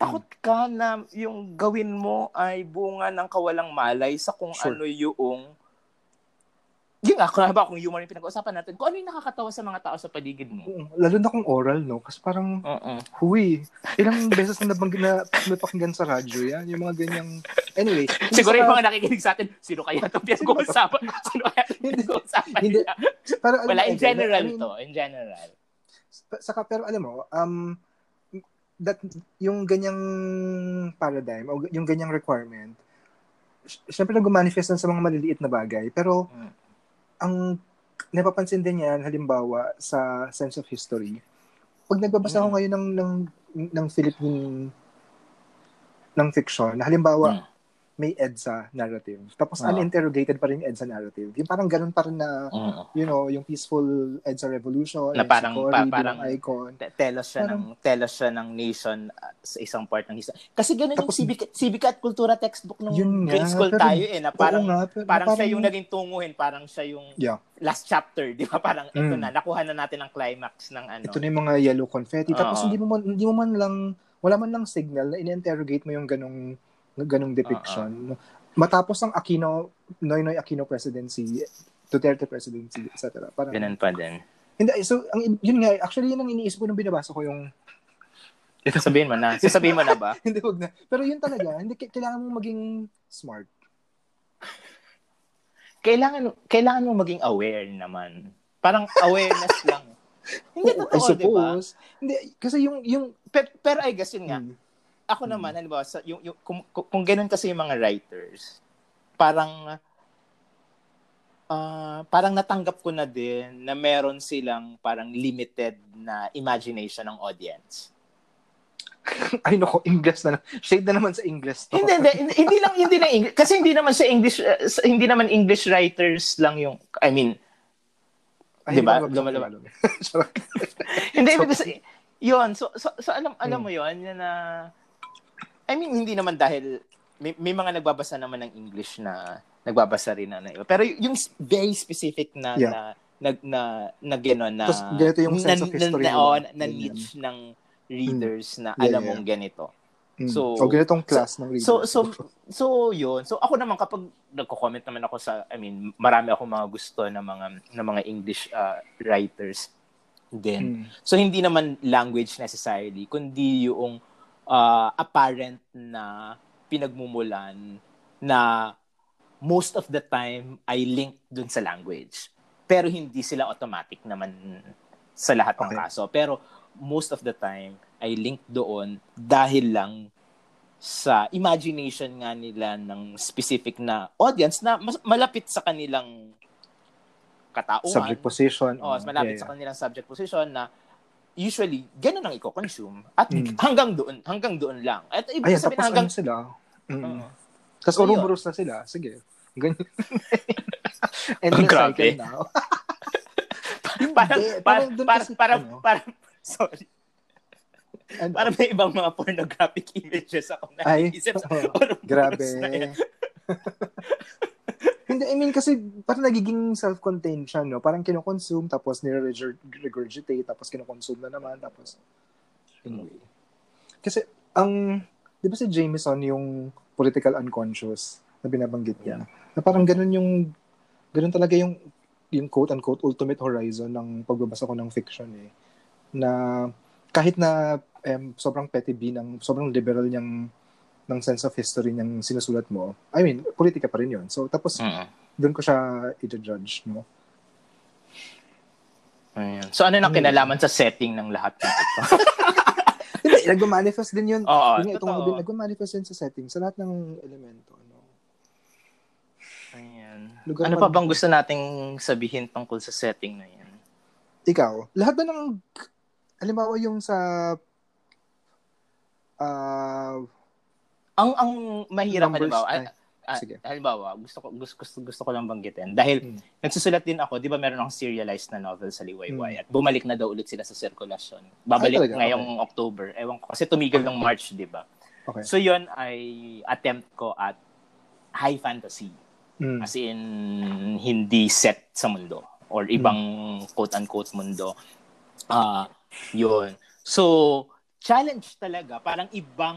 [SPEAKER 1] takot ka na yung gawin mo ay bunga ng kawalang malay sa kung
[SPEAKER 2] Sure.
[SPEAKER 1] ano yung yun nga, kung ba kung humor yung pinag-uusapan natin, kung ano yung nakakatawa sa mga tao sa paligid mo.
[SPEAKER 2] Oo, Lalo na kung oral, no? Kasi parang,
[SPEAKER 1] Oo.
[SPEAKER 2] huy, ilang beses na nabanggit na napakinggan sa radyo yan. Yung mga ganyang, anyway.
[SPEAKER 1] Siguro
[SPEAKER 2] sa-
[SPEAKER 1] yung mga nakikinig sa atin, sino kaya itong pinag-uusapan? Sino kaya itong pinag-uusapan
[SPEAKER 2] Hindi. alam
[SPEAKER 1] Wala, in general
[SPEAKER 2] I mean,
[SPEAKER 1] to. In general.
[SPEAKER 2] Saka, pero alam mo, um, that, yung ganyang paradigm, o yung ganyang requirement, sy- syempre nag-manifest sa mga maliliit na bagay. Pero,
[SPEAKER 1] Mm.
[SPEAKER 2] ang napapansin din yan, halimbawa, sa sense of history. Pag nagbabasa ako
[SPEAKER 1] Mm.
[SPEAKER 2] ngayon ng, ng, ng Philippine ng fiction, halimbawa,
[SPEAKER 1] Mm.
[SPEAKER 2] May EDSA narrative. Tapos
[SPEAKER 1] Oo.
[SPEAKER 2] uninterrogated pa rin yung EDSA narrative. Yung parang ganun pa rin na,
[SPEAKER 1] Mm.
[SPEAKER 2] you know, yung peaceful EDSA revolution,
[SPEAKER 1] Na
[SPEAKER 2] yung
[SPEAKER 1] parang-
[SPEAKER 2] si Cory
[SPEAKER 1] pa- parang-
[SPEAKER 2] icon.
[SPEAKER 1] Te- Telos siya ng telos siya ng nation uh, sa isang part ng history. Kasi ganun yung
[SPEAKER 2] Tapos-
[SPEAKER 1] civic, civic at kultura textbook nung
[SPEAKER 2] Yun nga,
[SPEAKER 1] grade school
[SPEAKER 2] pero-
[SPEAKER 1] tayo eh na parang
[SPEAKER 2] nga, pero
[SPEAKER 1] parang, siya yung naging tunguhin, parang siya yung
[SPEAKER 2] Yeah.
[SPEAKER 1] last chapter, di ba? Parang ito
[SPEAKER 2] Mm.
[SPEAKER 1] na, nakuha na natin ang climax ng ano.
[SPEAKER 2] Ito na yung mga yellow confetti. Tapos
[SPEAKER 1] Oo.
[SPEAKER 2] hindi mo man, hindi mo man lang, wala man lang signal na in-interrogate mo yung ganong, ganong depiction. Matapos ang Aquino, Noynoy Aquino presidency, Duterte presidency, etc. Parang,
[SPEAKER 1] Ganun pa din.
[SPEAKER 2] Hindi, so, ang, yun nga, actually, yun ang iniisip ko nung binabasa ko yung,
[SPEAKER 1] Sasabihin mo na. Sasabihin mo na ba?
[SPEAKER 2] hindi, wag na. Pero yun talaga, hindi, kailangan mo maging smart.
[SPEAKER 1] Kailangan kailangan mo maging aware naman. Parang awareness lang. Hindi
[SPEAKER 2] Oo, I
[SPEAKER 1] totoo, ba?
[SPEAKER 2] suppose. Hindi, kasi yung, yung,
[SPEAKER 1] Pero, pero I guess yun nga,
[SPEAKER 2] Hmm.
[SPEAKER 1] Ako naman, halimbawa, sa, yung, yung, kung, kung, kung ganun kasi yung mga writers, parang, ah parang natanggap ko na din na meron silang parang limited na imagination ng audience.
[SPEAKER 2] ay nako, English na lang. Shade na naman sa English. to.
[SPEAKER 1] hindi, hindi, hindi, lang, hindi lang English, kasi hindi naman sa English, uh, hindi naman English writers lang yung, I mean,
[SPEAKER 2] Ay,
[SPEAKER 1] Di ba? Lumalabas. Hindi, ibig sabihin, yun, so, so, so alam, alam
[SPEAKER 2] Hmm.
[SPEAKER 1] mo yun, yun na, I mean, hindi naman dahil, may, may mga nagbabasa naman ng English na, nagbabasa rin na, na iba. Pero yung very specific na,
[SPEAKER 2] Yeah.
[SPEAKER 1] na, na, na, na, gano'n, na,
[SPEAKER 2] Tapos ganito yung
[SPEAKER 1] na,
[SPEAKER 2] sense of history
[SPEAKER 1] na, na, oh, na, na
[SPEAKER 2] Ganyan.
[SPEAKER 1] niche ng readers na
[SPEAKER 2] Yeah,
[SPEAKER 1] alam
[SPEAKER 2] yeah.
[SPEAKER 1] mong ganito.
[SPEAKER 2] Mm.
[SPEAKER 1] So-
[SPEAKER 2] o ganitong class ng readers.
[SPEAKER 1] So, so, so, yun. So, ako naman, kapag nagko-comment naman ako sa, I mean, marami ako mga gusto ng mga, ng mga English uh, writers din.
[SPEAKER 2] Mm.
[SPEAKER 1] So, hindi naman language necessarily, kundi yung uh, apparent na pinagmumulan na most of the time ay linked dun sa language. Pero hindi sila automatic naman sa lahat ng
[SPEAKER 2] Okay.
[SPEAKER 1] kaso. Pero most of the time ay linked doon dahil lang sa imagination nga nila ng specific na audience na mas, malapit sa kanilang katauhan.
[SPEAKER 2] Subject position.
[SPEAKER 1] Oh, mas malapit
[SPEAKER 2] Yeah,
[SPEAKER 1] sa kanilang subject position na usually ganun ang i-consume at
[SPEAKER 2] Mm.
[SPEAKER 1] hanggang doon hanggang doon lang. At ibig
[SPEAKER 2] Ayun,
[SPEAKER 1] sabihin
[SPEAKER 2] tapos
[SPEAKER 1] hanggang
[SPEAKER 2] ano sila. Mm.
[SPEAKER 1] Oo.
[SPEAKER 2] Tapos
[SPEAKER 1] So.
[SPEAKER 2] Ouroboros na sila. Sige. Ganyan. And the
[SPEAKER 1] grabe.
[SPEAKER 2] cycle now.
[SPEAKER 1] parang
[SPEAKER 2] Hindi,
[SPEAKER 1] parang
[SPEAKER 2] parang
[SPEAKER 1] parang
[SPEAKER 2] kasi,
[SPEAKER 1] parang,
[SPEAKER 2] ano,
[SPEAKER 1] parang sorry.
[SPEAKER 2] and-
[SPEAKER 1] Parang may ibang mga pornographic images ako na
[SPEAKER 2] Ay,
[SPEAKER 1] isip sa. Ouroboros
[SPEAKER 2] Grabe.
[SPEAKER 1] na yan.
[SPEAKER 2] Hindi, I mean, kasi parang nagiging self-contained siya, no? Parang kinoconsume, tapos nire-regurgitate, tapos kinoconsume na naman, tapos... Anyway. Kasi, ang, di ba si Jameson yung political unconscious na binabanggit niya?
[SPEAKER 1] Yeah.
[SPEAKER 2] Na parang ganun yung, ganun talaga yung, yung quote-unquote ultimate horizon ng pagbabasa ko ng fiction eh. Na kahit na um, sobrang petty B ng, sobrang liberal niyang ng sense of history niyang sinusulat mo, I mean, politika pa rin yun. So, tapos,
[SPEAKER 1] Mm-mm.
[SPEAKER 2] doon ko siya i-judge, no?
[SPEAKER 1] Ayan. So ano nang
[SPEAKER 2] Ano
[SPEAKER 1] kinalaman sa setting ng lahat ng ito?
[SPEAKER 2] Hindi, nagmamanifest din yun.
[SPEAKER 1] Oo,
[SPEAKER 2] nga, itong
[SPEAKER 1] totoo.
[SPEAKER 2] nagmamanifest din sa setting, sa lahat ng elemento. Ano?
[SPEAKER 1] Ayan.
[SPEAKER 2] Lugar
[SPEAKER 1] Ano
[SPEAKER 2] pa-
[SPEAKER 1] bang gusto nating sabihin tungkol sa setting na yan?
[SPEAKER 2] Ikaw, lahat ba ng, halimbawa yung sa, ah,
[SPEAKER 1] Ang ang mahirap
[SPEAKER 2] Numbers,
[SPEAKER 1] halimbawa,
[SPEAKER 2] ay,
[SPEAKER 1] ah, ah,
[SPEAKER 2] sige.
[SPEAKER 1] halimbawa, gusto ko gusto, gusto, gusto ko lang banggitin dahil
[SPEAKER 2] Hmm.
[SPEAKER 1] nagsusulat din ako, 'di ba meron akong serialized na novel sa Liwayway
[SPEAKER 2] Hmm.
[SPEAKER 1] at bumalik na daw ulit sila sa sirkulasyon. Babalik
[SPEAKER 2] Ay, talaga?
[SPEAKER 1] ngayong October. Ewan ko kasi tumigil ng March, 'di ba?
[SPEAKER 2] okay.
[SPEAKER 1] So 'yon ay attempt ko at high fantasy.
[SPEAKER 2] Mm.
[SPEAKER 1] As in, hindi set sa mundo or ibang quote-unquote mundo. Ah, yun. So, challenge talaga. Parang ibang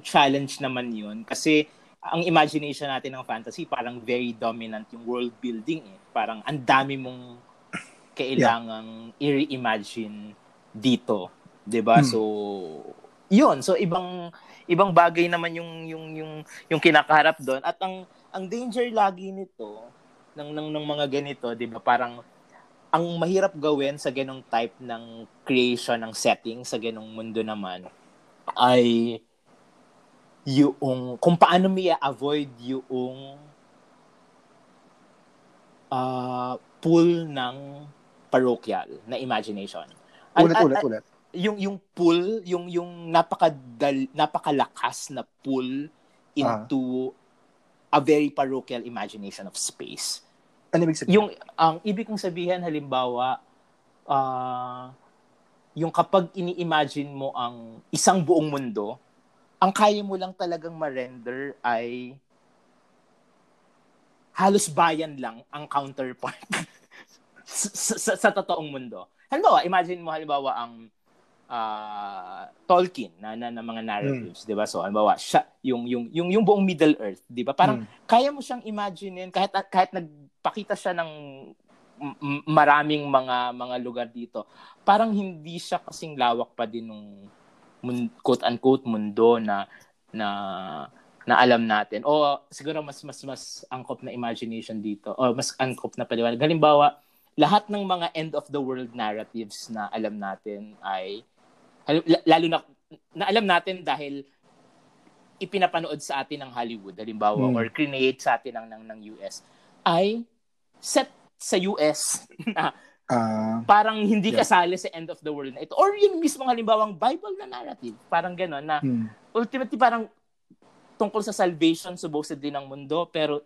[SPEAKER 1] challenge naman yun. Kasi, ang imagination natin ng fantasy, parang very dominant yung world building eh. Parang ang dami mong kailangang i-reimagine dito. 'di ba
[SPEAKER 2] Hmm.
[SPEAKER 1] So, yun. So, ibang ibang bagay naman yung yung yung yung kinakaharap doon at ang ang danger lagi nito ng ng, ng mga ganito, 'di ba? Parang ang mahirap gawin sa ganong type ng creation ng setting sa ganong mundo naman ay yung kung paano mo i-avoid yung uh, pool ng parochial na imagination. At-
[SPEAKER 2] Ulit,
[SPEAKER 1] at-
[SPEAKER 2] ulit, ulit.
[SPEAKER 1] yung yung pool, yung yung napakadal napakalakas na pull into a very parochial imagination of space.
[SPEAKER 2] Ano ibig sabihin?
[SPEAKER 1] Yung ang ibig kong sabihin halimbawa ah yung kapag ini-imagine mo ang isang buong mundo, ang kaya mo lang talagang ma-render ay halos bayan lang ang counterpart sa, sa, sa totoong mundo. Halimbawa, imagine mo halimbawa ang ah, Tolkien na, na, na mga narratives, 'di ba? So halimbawa, siya yung yung yung yung buong Middle Earth, 'di ba? Parang
[SPEAKER 2] Mm.
[SPEAKER 1] kaya mo siyang imaginein kahit kahit nagpakita siya ng maraming mga mga lugar dito. Parang hindi siya kasing lawak pa din nung quote unquote mundo na na na alam natin. O siguro mas mas mas angkop na imagination dito. O mas angkop na paliwanag. Halimbawa, lahat ng mga end of the world narratives na alam natin ay lalo na na alam natin dahil ipinapanood sa atin ng Hollywood halimbawa
[SPEAKER 2] Hmm.
[SPEAKER 1] or create sa atin ng ng, ng US ay set sa US na
[SPEAKER 2] Ah,
[SPEAKER 1] parang hindi
[SPEAKER 2] Yeah.
[SPEAKER 1] kasali sa end of the world na ito or yung mismo halimbawang Bible na narrative parang gano'n na
[SPEAKER 2] mm.
[SPEAKER 1] ultimately parang tungkol sa salvation supposedly ng mundo pero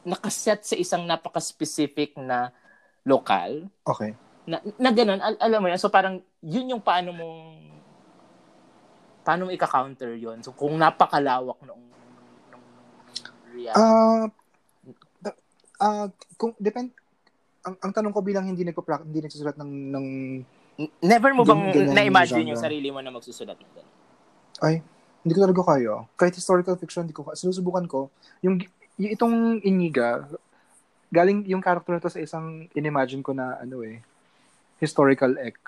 [SPEAKER 1] nakaset sa isang napaka-specific na lokal
[SPEAKER 2] Okay.
[SPEAKER 1] na, na ganun, al- alam mo yan, so parang yun yung paano mong paano mo ika-counter yun. So kung napakalawak noong, noong reality.
[SPEAKER 2] Da- ah, kung depend ang, ang tanong ko bilang hindi nagpo hindi nagsusulat ng ng
[SPEAKER 1] Never mo bang
[SPEAKER 2] ganyan
[SPEAKER 1] na-imagine
[SPEAKER 2] yung
[SPEAKER 1] yung sarili mo na magsusulat ng ganun?
[SPEAKER 2] ay hindi ko talaga kaya. Kahit historical fiction hindi ko kaya. sinusubukan ko yung, yung itong Iniga galing yung character na to sa isang inimagine ko na ano eh historical ek.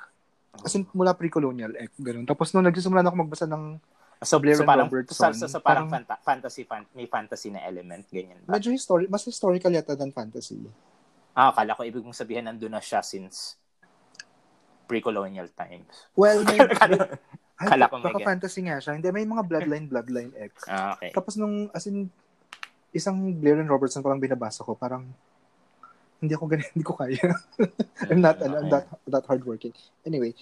[SPEAKER 2] As in, mula pre-colonial ek, ganun. Tapos nung nagsisimula na ako magbasa ng
[SPEAKER 1] So,
[SPEAKER 2] Blair
[SPEAKER 1] so parang,
[SPEAKER 2] Robertson,
[SPEAKER 1] so, so, so parang,
[SPEAKER 2] parang-
[SPEAKER 1] fanta- fantasy, fan- may fantasy na element, ganyan ba?
[SPEAKER 2] medyo history, mas historical yata than fantasy.
[SPEAKER 1] Ah, akala ko ibig mong sabihin nandun na siya since pre-colonial times.
[SPEAKER 2] Well, may,
[SPEAKER 1] Kala- ko may
[SPEAKER 2] fantasy nga siya. Hindi, may mga bloodline, bloodline X.
[SPEAKER 1] ah, okay.
[SPEAKER 2] Tapos nung, as in, isang Blair and Robertson ko lang binabasa ko, parang, hindi ako ganun, hindi ko kaya. I'm not, ano, I'm that, that hardworking. Anyway,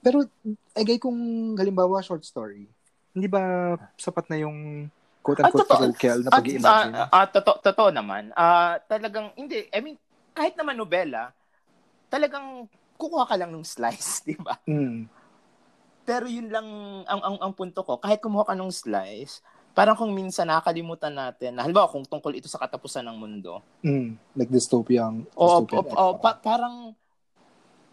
[SPEAKER 2] pero, agay kung, halimbawa, short story, hindi ba sapat na yung
[SPEAKER 1] Ah,
[SPEAKER 2] quote-unquote
[SPEAKER 1] totoo.
[SPEAKER 2] parochial na
[SPEAKER 1] At,
[SPEAKER 2] pag-i-imagine?
[SPEAKER 1] ah, ah, totoo, totoo naman. Ah, talagang, hindi, I mean, kahit naman nobela, talagang kukuha ka lang ng slice, di ba?
[SPEAKER 2] mm.
[SPEAKER 1] Pero yun lang ang, ang, ang punto ko. Kahit kumuha ka ng slice, parang kung minsan nakakalimutan natin, na, halimbawa kung tungkol ito sa katapusan ng mundo,
[SPEAKER 2] Mm. Like dystopian.
[SPEAKER 1] o, o,
[SPEAKER 2] dystopian
[SPEAKER 1] o, pa- parang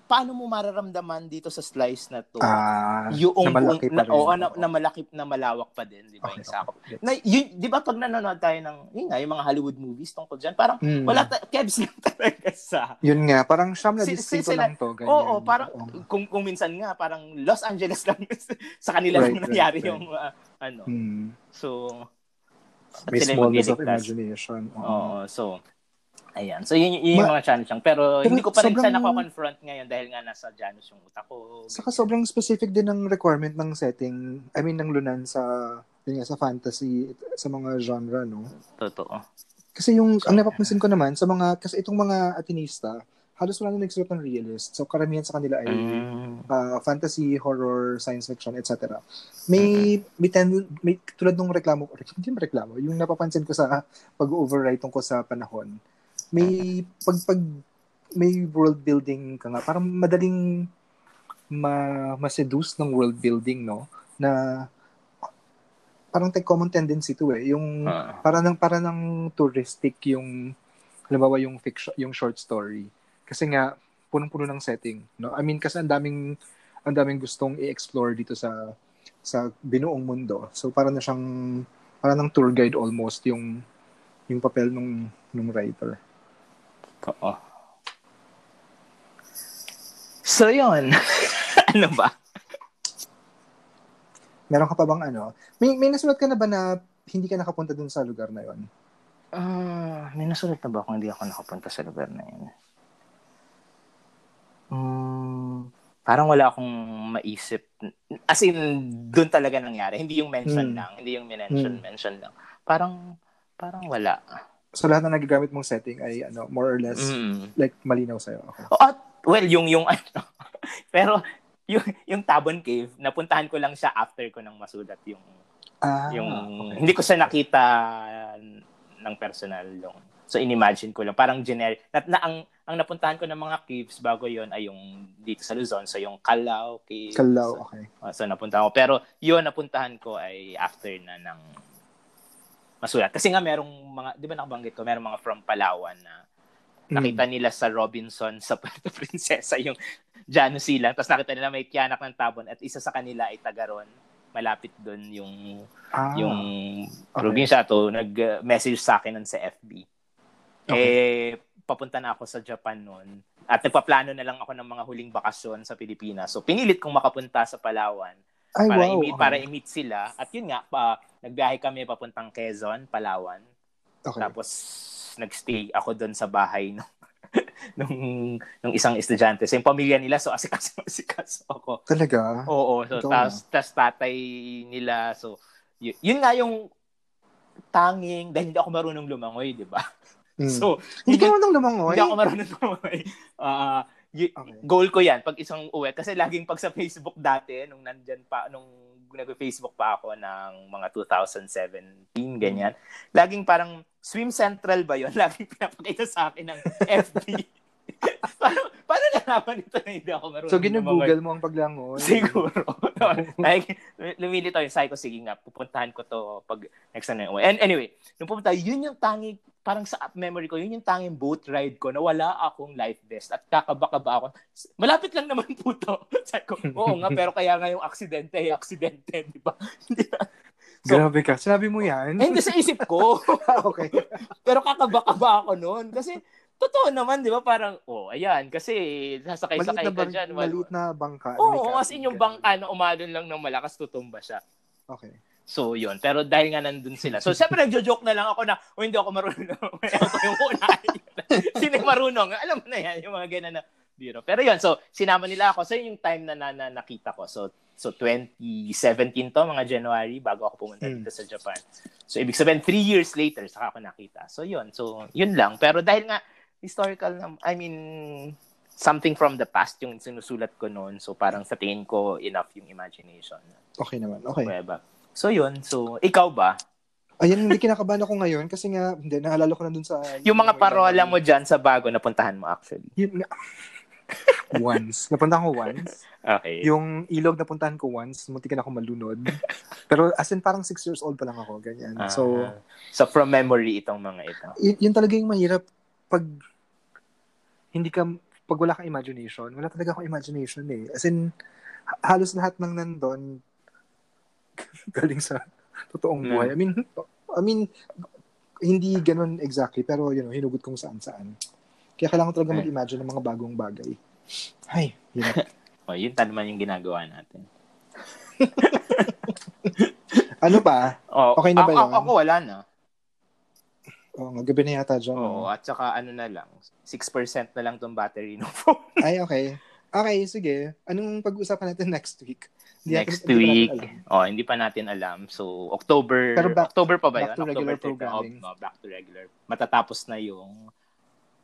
[SPEAKER 1] paano mo mararamdaman dito sa slice na to?
[SPEAKER 2] Ah,
[SPEAKER 1] yung
[SPEAKER 2] na malaki
[SPEAKER 1] na,
[SPEAKER 2] pa rin.
[SPEAKER 1] oo, na, na malaki na malawak pa din, di ba?
[SPEAKER 2] Okay,
[SPEAKER 1] yung sakop.
[SPEAKER 2] okay.
[SPEAKER 1] Na, yun, di ba pag nanonood tayo ng, yun nga, yung mga Hollywood movies tungkol dyan, parang
[SPEAKER 2] Mm.
[SPEAKER 1] wala, ta- kebs lang talaga sa,
[SPEAKER 2] Yun nga, parang siyam na
[SPEAKER 1] Si-
[SPEAKER 2] distrito
[SPEAKER 1] si- sila-
[SPEAKER 2] lang to. Ganyan.
[SPEAKER 1] Oo, parang
[SPEAKER 2] Oo.
[SPEAKER 1] kung kung minsan nga parang Los Angeles lang sa kanila
[SPEAKER 2] Right,
[SPEAKER 1] lang
[SPEAKER 2] right,
[SPEAKER 1] nangyari
[SPEAKER 2] right.
[SPEAKER 1] yung uh, ano.
[SPEAKER 2] Hmm.
[SPEAKER 1] So
[SPEAKER 2] May smallness of imagination. Oo.
[SPEAKER 1] Oo, so ayan. So yun, yun yung
[SPEAKER 2] Ma-
[SPEAKER 1] mga challenge lang. Pero,
[SPEAKER 2] Pero
[SPEAKER 1] hindi ko pa rin siya
[SPEAKER 2] sobrang-
[SPEAKER 1] nako-confront ngayon dahil nga nasa Janus yung utak ko.
[SPEAKER 2] Saka sobrang specific din ng requirement ng setting, I mean, ng lunan sa, yun nga, sa fantasy, sa mga genre, no?
[SPEAKER 1] Totoo.
[SPEAKER 2] Kasi yung, ang napapansin ko naman, sa mga, kasi itong mga atinista, halos wala na nagsulat ng realist. So, karamihan sa kanila ay
[SPEAKER 1] Mm.
[SPEAKER 2] uh, fantasy, horror, science fiction, etc. May, may, ten, may tulad nung reklamo, hindi mo reklamo, yung napapansin ko sa pag-overwrite ko sa panahon, may pag, pag may world building ka nga, parang madaling ma, ma-seduce ng world building, no? Na parang take common tendency to eh. Yung
[SPEAKER 1] Ah.
[SPEAKER 2] para ng para ng touristic yung halimbawa yung fiction, yung short story. Kasi nga punong-puno ng setting, no? I mean kasi ang daming ang daming gustong i-explore dito sa sa binuong mundo. So para na siyang para ng tour guide almost yung yung papel nung nung writer.
[SPEAKER 1] Oo. So, yun. ano ba?
[SPEAKER 2] Meron ka pa bang ano? May may nasulat ka na ba na hindi ka nakapunta dun sa lugar na yon?
[SPEAKER 1] Ah, may nasulat na ba kung hindi ako nakapunta sa lugar na yun? Hmm, parang wala akong maisip. As in, doon talaga nangyari. Hindi yung mention
[SPEAKER 2] Hmm.
[SPEAKER 1] lang. Hindi yung mention,
[SPEAKER 2] Hmm.
[SPEAKER 1] mention lang. Parang, parang wala.
[SPEAKER 2] So lahat na nagagamit mong setting ay ano, more or less
[SPEAKER 1] Mm.
[SPEAKER 2] like malinaw sa'yo. Okay.
[SPEAKER 1] Oh, at, well, yung, yung ano. Pero, yung, yung Tabon Cave, napuntahan ko lang siya after ko nang masulat yung
[SPEAKER 2] Ah,
[SPEAKER 1] yung
[SPEAKER 2] okay.
[SPEAKER 1] hindi ko siya nakita ng personal yung so inimagine ko lang parang generic na, na ang ang napuntahan ko ng mga caves bago yon ay yung dito sa Luzon so yung Calao Caves
[SPEAKER 2] Kalaw, okay.
[SPEAKER 1] Uh, so napunta ko pero yun napuntahan ko ay after na ng masulat. Kasi nga merong mga di ba nakabanggit ko merong mga from Palawan na nakita nila sa Robinson sa Puerto Princesa yung Janus Silang tapos nakita nila may tiyanak ng tabon at isa sa kanila ay Tagaron malapit doon yung
[SPEAKER 2] Ah,
[SPEAKER 1] yung
[SPEAKER 2] okay.
[SPEAKER 1] probinsya to. Nag-message sa akin nun sa FB. Eh papunta na ako sa Japan noon at nagpaplano na lang ako ng mga huling bakasyon sa Pilipinas. So pinilit kong makapunta sa Palawan
[SPEAKER 2] Ay,
[SPEAKER 1] para
[SPEAKER 2] wow.
[SPEAKER 1] i-meet para i-meet sila at yun nga pa nagbiyahe kami papuntang Quezon, Palawan.
[SPEAKER 2] Okay.
[SPEAKER 1] Tapos nagstay ako doon sa bahay nung nung, nung isang estudyante. So yung pamilya nila so asikaso asikaso ako.
[SPEAKER 2] Talaga?
[SPEAKER 1] Oo, so tas, tas tatay nila, so y- yun nga yung tanging dahil hindi ako marunong lumangoy, di ba?
[SPEAKER 2] Mm.
[SPEAKER 1] So,
[SPEAKER 2] hindi ka
[SPEAKER 1] yun-
[SPEAKER 2] marunong lumangoy?
[SPEAKER 1] hindi ako marunong lumangoy. Ah, y-
[SPEAKER 2] Okay.
[SPEAKER 1] goal ko yan pag isang uwi kasi laging pag sa Facebook dati nung nandyan pa nung nag-Facebook pa ako ng mga 2017 ganyan. Laging parang swim central ba 'yon? Laging pinapakita sa akin ng FB. paano, paano nalaman ito na hindi ako marunong
[SPEAKER 2] So, ginugoogle mo ang paglangoy?
[SPEAKER 1] Siguro. like, lumili to yung ko, sige nga, pupuntahan ko to pag next time na uwi. And anyway, nung pupunta, yun yung tangi, parang sa memory ko, yun yung tanging boat ride ko na wala akong life vest at kakabaka-ba ako. Malapit lang naman po to. Sabi ko, oo nga, pero kaya nga yung aksidente, ay aksidente, di ba? So,
[SPEAKER 2] Grabe ka. Sinabi mo yan?
[SPEAKER 1] eh, hindi sa isip ko.
[SPEAKER 2] okay.
[SPEAKER 1] pero kakabaka-ba ako noon. Kasi, totoo naman, di ba? Parang, oh, ayan, kasi sasakay-sakay
[SPEAKER 2] na,
[SPEAKER 1] ka dyan. wal-
[SPEAKER 2] maliit na bangka.
[SPEAKER 1] Oo, as
[SPEAKER 2] cabin
[SPEAKER 1] in yung
[SPEAKER 2] ka.
[SPEAKER 1] bangka na umalon lang ng malakas, tutumba siya.
[SPEAKER 2] Okay.
[SPEAKER 1] So, yun. Pero dahil nga nandun sila. So, syempre, nagjo-joke na lang ako na, o hindi ako marunong. ako yung una. Sino marunong? Alam mo na yan, yung mga ganun na biro. Pero yun, so, sinama nila ako. So, yun yung time na, na, na nakita ko. So, so 2017 to, mga January, bago ako pumunta
[SPEAKER 2] Hmm.
[SPEAKER 1] dito sa Japan. So, ibig sabihin, three years later, saka ako nakita. So, yun. So, yun lang. Pero dahil nga, historical na, I mean, something from the past yung sinusulat ko noon. So, parang sa tingin ko, enough yung imagination.
[SPEAKER 2] Okay naman. Okay.
[SPEAKER 1] Kuweba. So yun, so ikaw ba?
[SPEAKER 2] Ayun, hindi kinakabahan ako ngayon kasi nga, hindi, naalala ko na dun sa...
[SPEAKER 1] Yung mga parola mo dyan sa bago napuntahan mo actually.
[SPEAKER 2] Yun once. Napuntahan ko once.
[SPEAKER 1] Okay.
[SPEAKER 2] Yung ilog napuntahan ko once, munti na ako malunod. Pero as in parang six years old pa lang ako, ganyan.
[SPEAKER 1] Ah,
[SPEAKER 2] So,
[SPEAKER 1] so from memory itong mga ito.
[SPEAKER 2] y- yun talaga yung mahirap pag hindi ka pag wala kang imagination, wala talaga akong imagination eh. As in, halos lahat ng nandun galing sa totoong
[SPEAKER 1] Mm.
[SPEAKER 2] buhay. I mean, I mean, hindi ganun exactly, pero you know, hinugot kung saan-saan. Kaya kailangan talaga mag-imagine ng mga bagong bagay. Ay, hirap.
[SPEAKER 1] O, yun naman yung ginagawa natin.
[SPEAKER 2] ano pa?
[SPEAKER 1] O,
[SPEAKER 2] Okay na ba
[SPEAKER 1] ako,
[SPEAKER 2] yun?
[SPEAKER 1] Ako, wala na.
[SPEAKER 2] Oh, gabi na yata dyan.
[SPEAKER 1] Oo,
[SPEAKER 2] no?
[SPEAKER 1] at saka ano na lang, 6% na lang tong battery ng phone.
[SPEAKER 2] Ay, okay. Okay, sige. Anong pag-uusapan natin next week?
[SPEAKER 1] Next
[SPEAKER 2] hindi
[SPEAKER 1] week, oh, hindi pa natin alam. So, October,
[SPEAKER 2] Pero back-
[SPEAKER 1] October pa ba
[SPEAKER 2] back
[SPEAKER 1] yun?
[SPEAKER 2] to
[SPEAKER 1] October 30.
[SPEAKER 2] programming.
[SPEAKER 1] Oh, back to regular. Matatapos na yung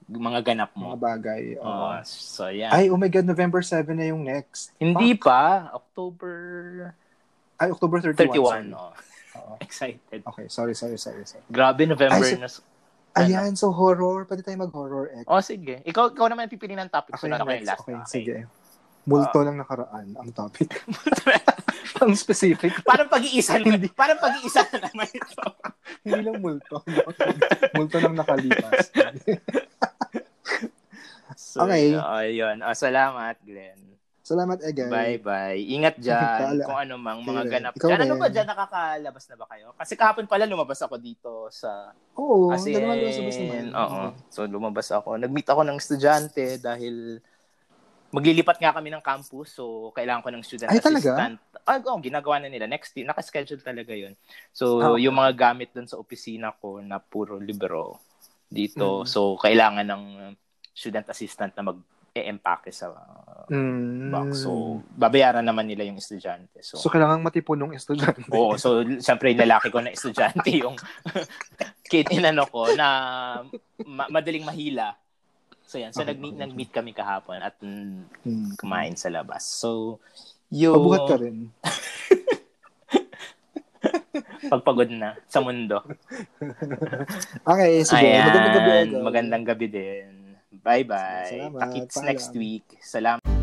[SPEAKER 1] mga ganap
[SPEAKER 2] Mga
[SPEAKER 1] mo.
[SPEAKER 2] bagay.
[SPEAKER 1] Oo,
[SPEAKER 2] oo.
[SPEAKER 1] so, yan.
[SPEAKER 2] Ay, oh my God, November 7 na yung next.
[SPEAKER 1] hindi
[SPEAKER 2] Fuck.
[SPEAKER 1] pa. October
[SPEAKER 2] Ay, October 31.
[SPEAKER 1] 31.
[SPEAKER 2] sorry.
[SPEAKER 1] Oh.
[SPEAKER 2] Oo.
[SPEAKER 1] Excited.
[SPEAKER 2] Okay, sorry, sorry, sorry. sorry.
[SPEAKER 1] Grabe, November
[SPEAKER 2] Ay, so-
[SPEAKER 1] na.
[SPEAKER 2] Ayan, so horror. Pwede tayo mag-horror X.
[SPEAKER 1] Oh, sige. Ikaw, ikaw naman pipili ng topic.
[SPEAKER 2] Ako
[SPEAKER 1] so,
[SPEAKER 2] yung
[SPEAKER 1] ako yung last.
[SPEAKER 2] Okay,
[SPEAKER 1] na.
[SPEAKER 2] sige. Multo lang nakaraan ang topic. ang specific.
[SPEAKER 1] parang pag-iisa na, parang pag-iisa na naman ito.
[SPEAKER 2] Hindi lang multo. no? multo lang nakalipas.
[SPEAKER 1] So,
[SPEAKER 2] Okay.
[SPEAKER 1] ayun. Oh, salamat, Glenn.
[SPEAKER 2] Salamat, Egay.
[SPEAKER 1] Bye-bye. Ingat dyan. Kung ano mang mga
[SPEAKER 2] Sige.
[SPEAKER 1] ganap
[SPEAKER 2] Ikaw
[SPEAKER 1] dyan. Ano ba dyan? Nakakalabas na ba kayo? Kasi kahapon pala lumabas ako dito sa...
[SPEAKER 2] Oo,
[SPEAKER 1] As in,
[SPEAKER 2] lumabas naman.
[SPEAKER 1] oo. So, lumabas ako. Nag-meet ako ng estudyante dahil maglilipat nga kami ng campus. So, kailangan ko ng student
[SPEAKER 2] Ay, talaga?
[SPEAKER 1] assistant. Ay, oh, ginagawa na nila. Next year, nakaschedule talaga yun. So,
[SPEAKER 2] Ah, okay.
[SPEAKER 1] yung mga gamit dun sa opisina ko na puro libro dito.
[SPEAKER 2] Mm.
[SPEAKER 1] So, kailangan ng student assistant na mag-e-empake sa uh,
[SPEAKER 2] Mm.
[SPEAKER 1] box. So, babayaran naman nila yung estudyante. So,
[SPEAKER 2] So, kailangan matipunong estudyante.
[SPEAKER 1] Oo, so siyempre lalaki ko na estudyante yung kid inano ko na ma- madaling mahila. So yan, so
[SPEAKER 2] Okay,
[SPEAKER 1] nag-meet,
[SPEAKER 2] okay.
[SPEAKER 1] nag-meet kami kahapon at mm,
[SPEAKER 2] Hmm.
[SPEAKER 1] kumain sa labas. So, yung
[SPEAKER 2] Pabuhat ka rin.
[SPEAKER 1] pagpagod na sa mundo.
[SPEAKER 2] Okay, sige.
[SPEAKER 1] Ayan,
[SPEAKER 2] Magandang gabi. Egay.
[SPEAKER 1] magandang gabi din. Bye-bye.
[SPEAKER 2] Salamat. Paalam.
[SPEAKER 1] next week. Salamat.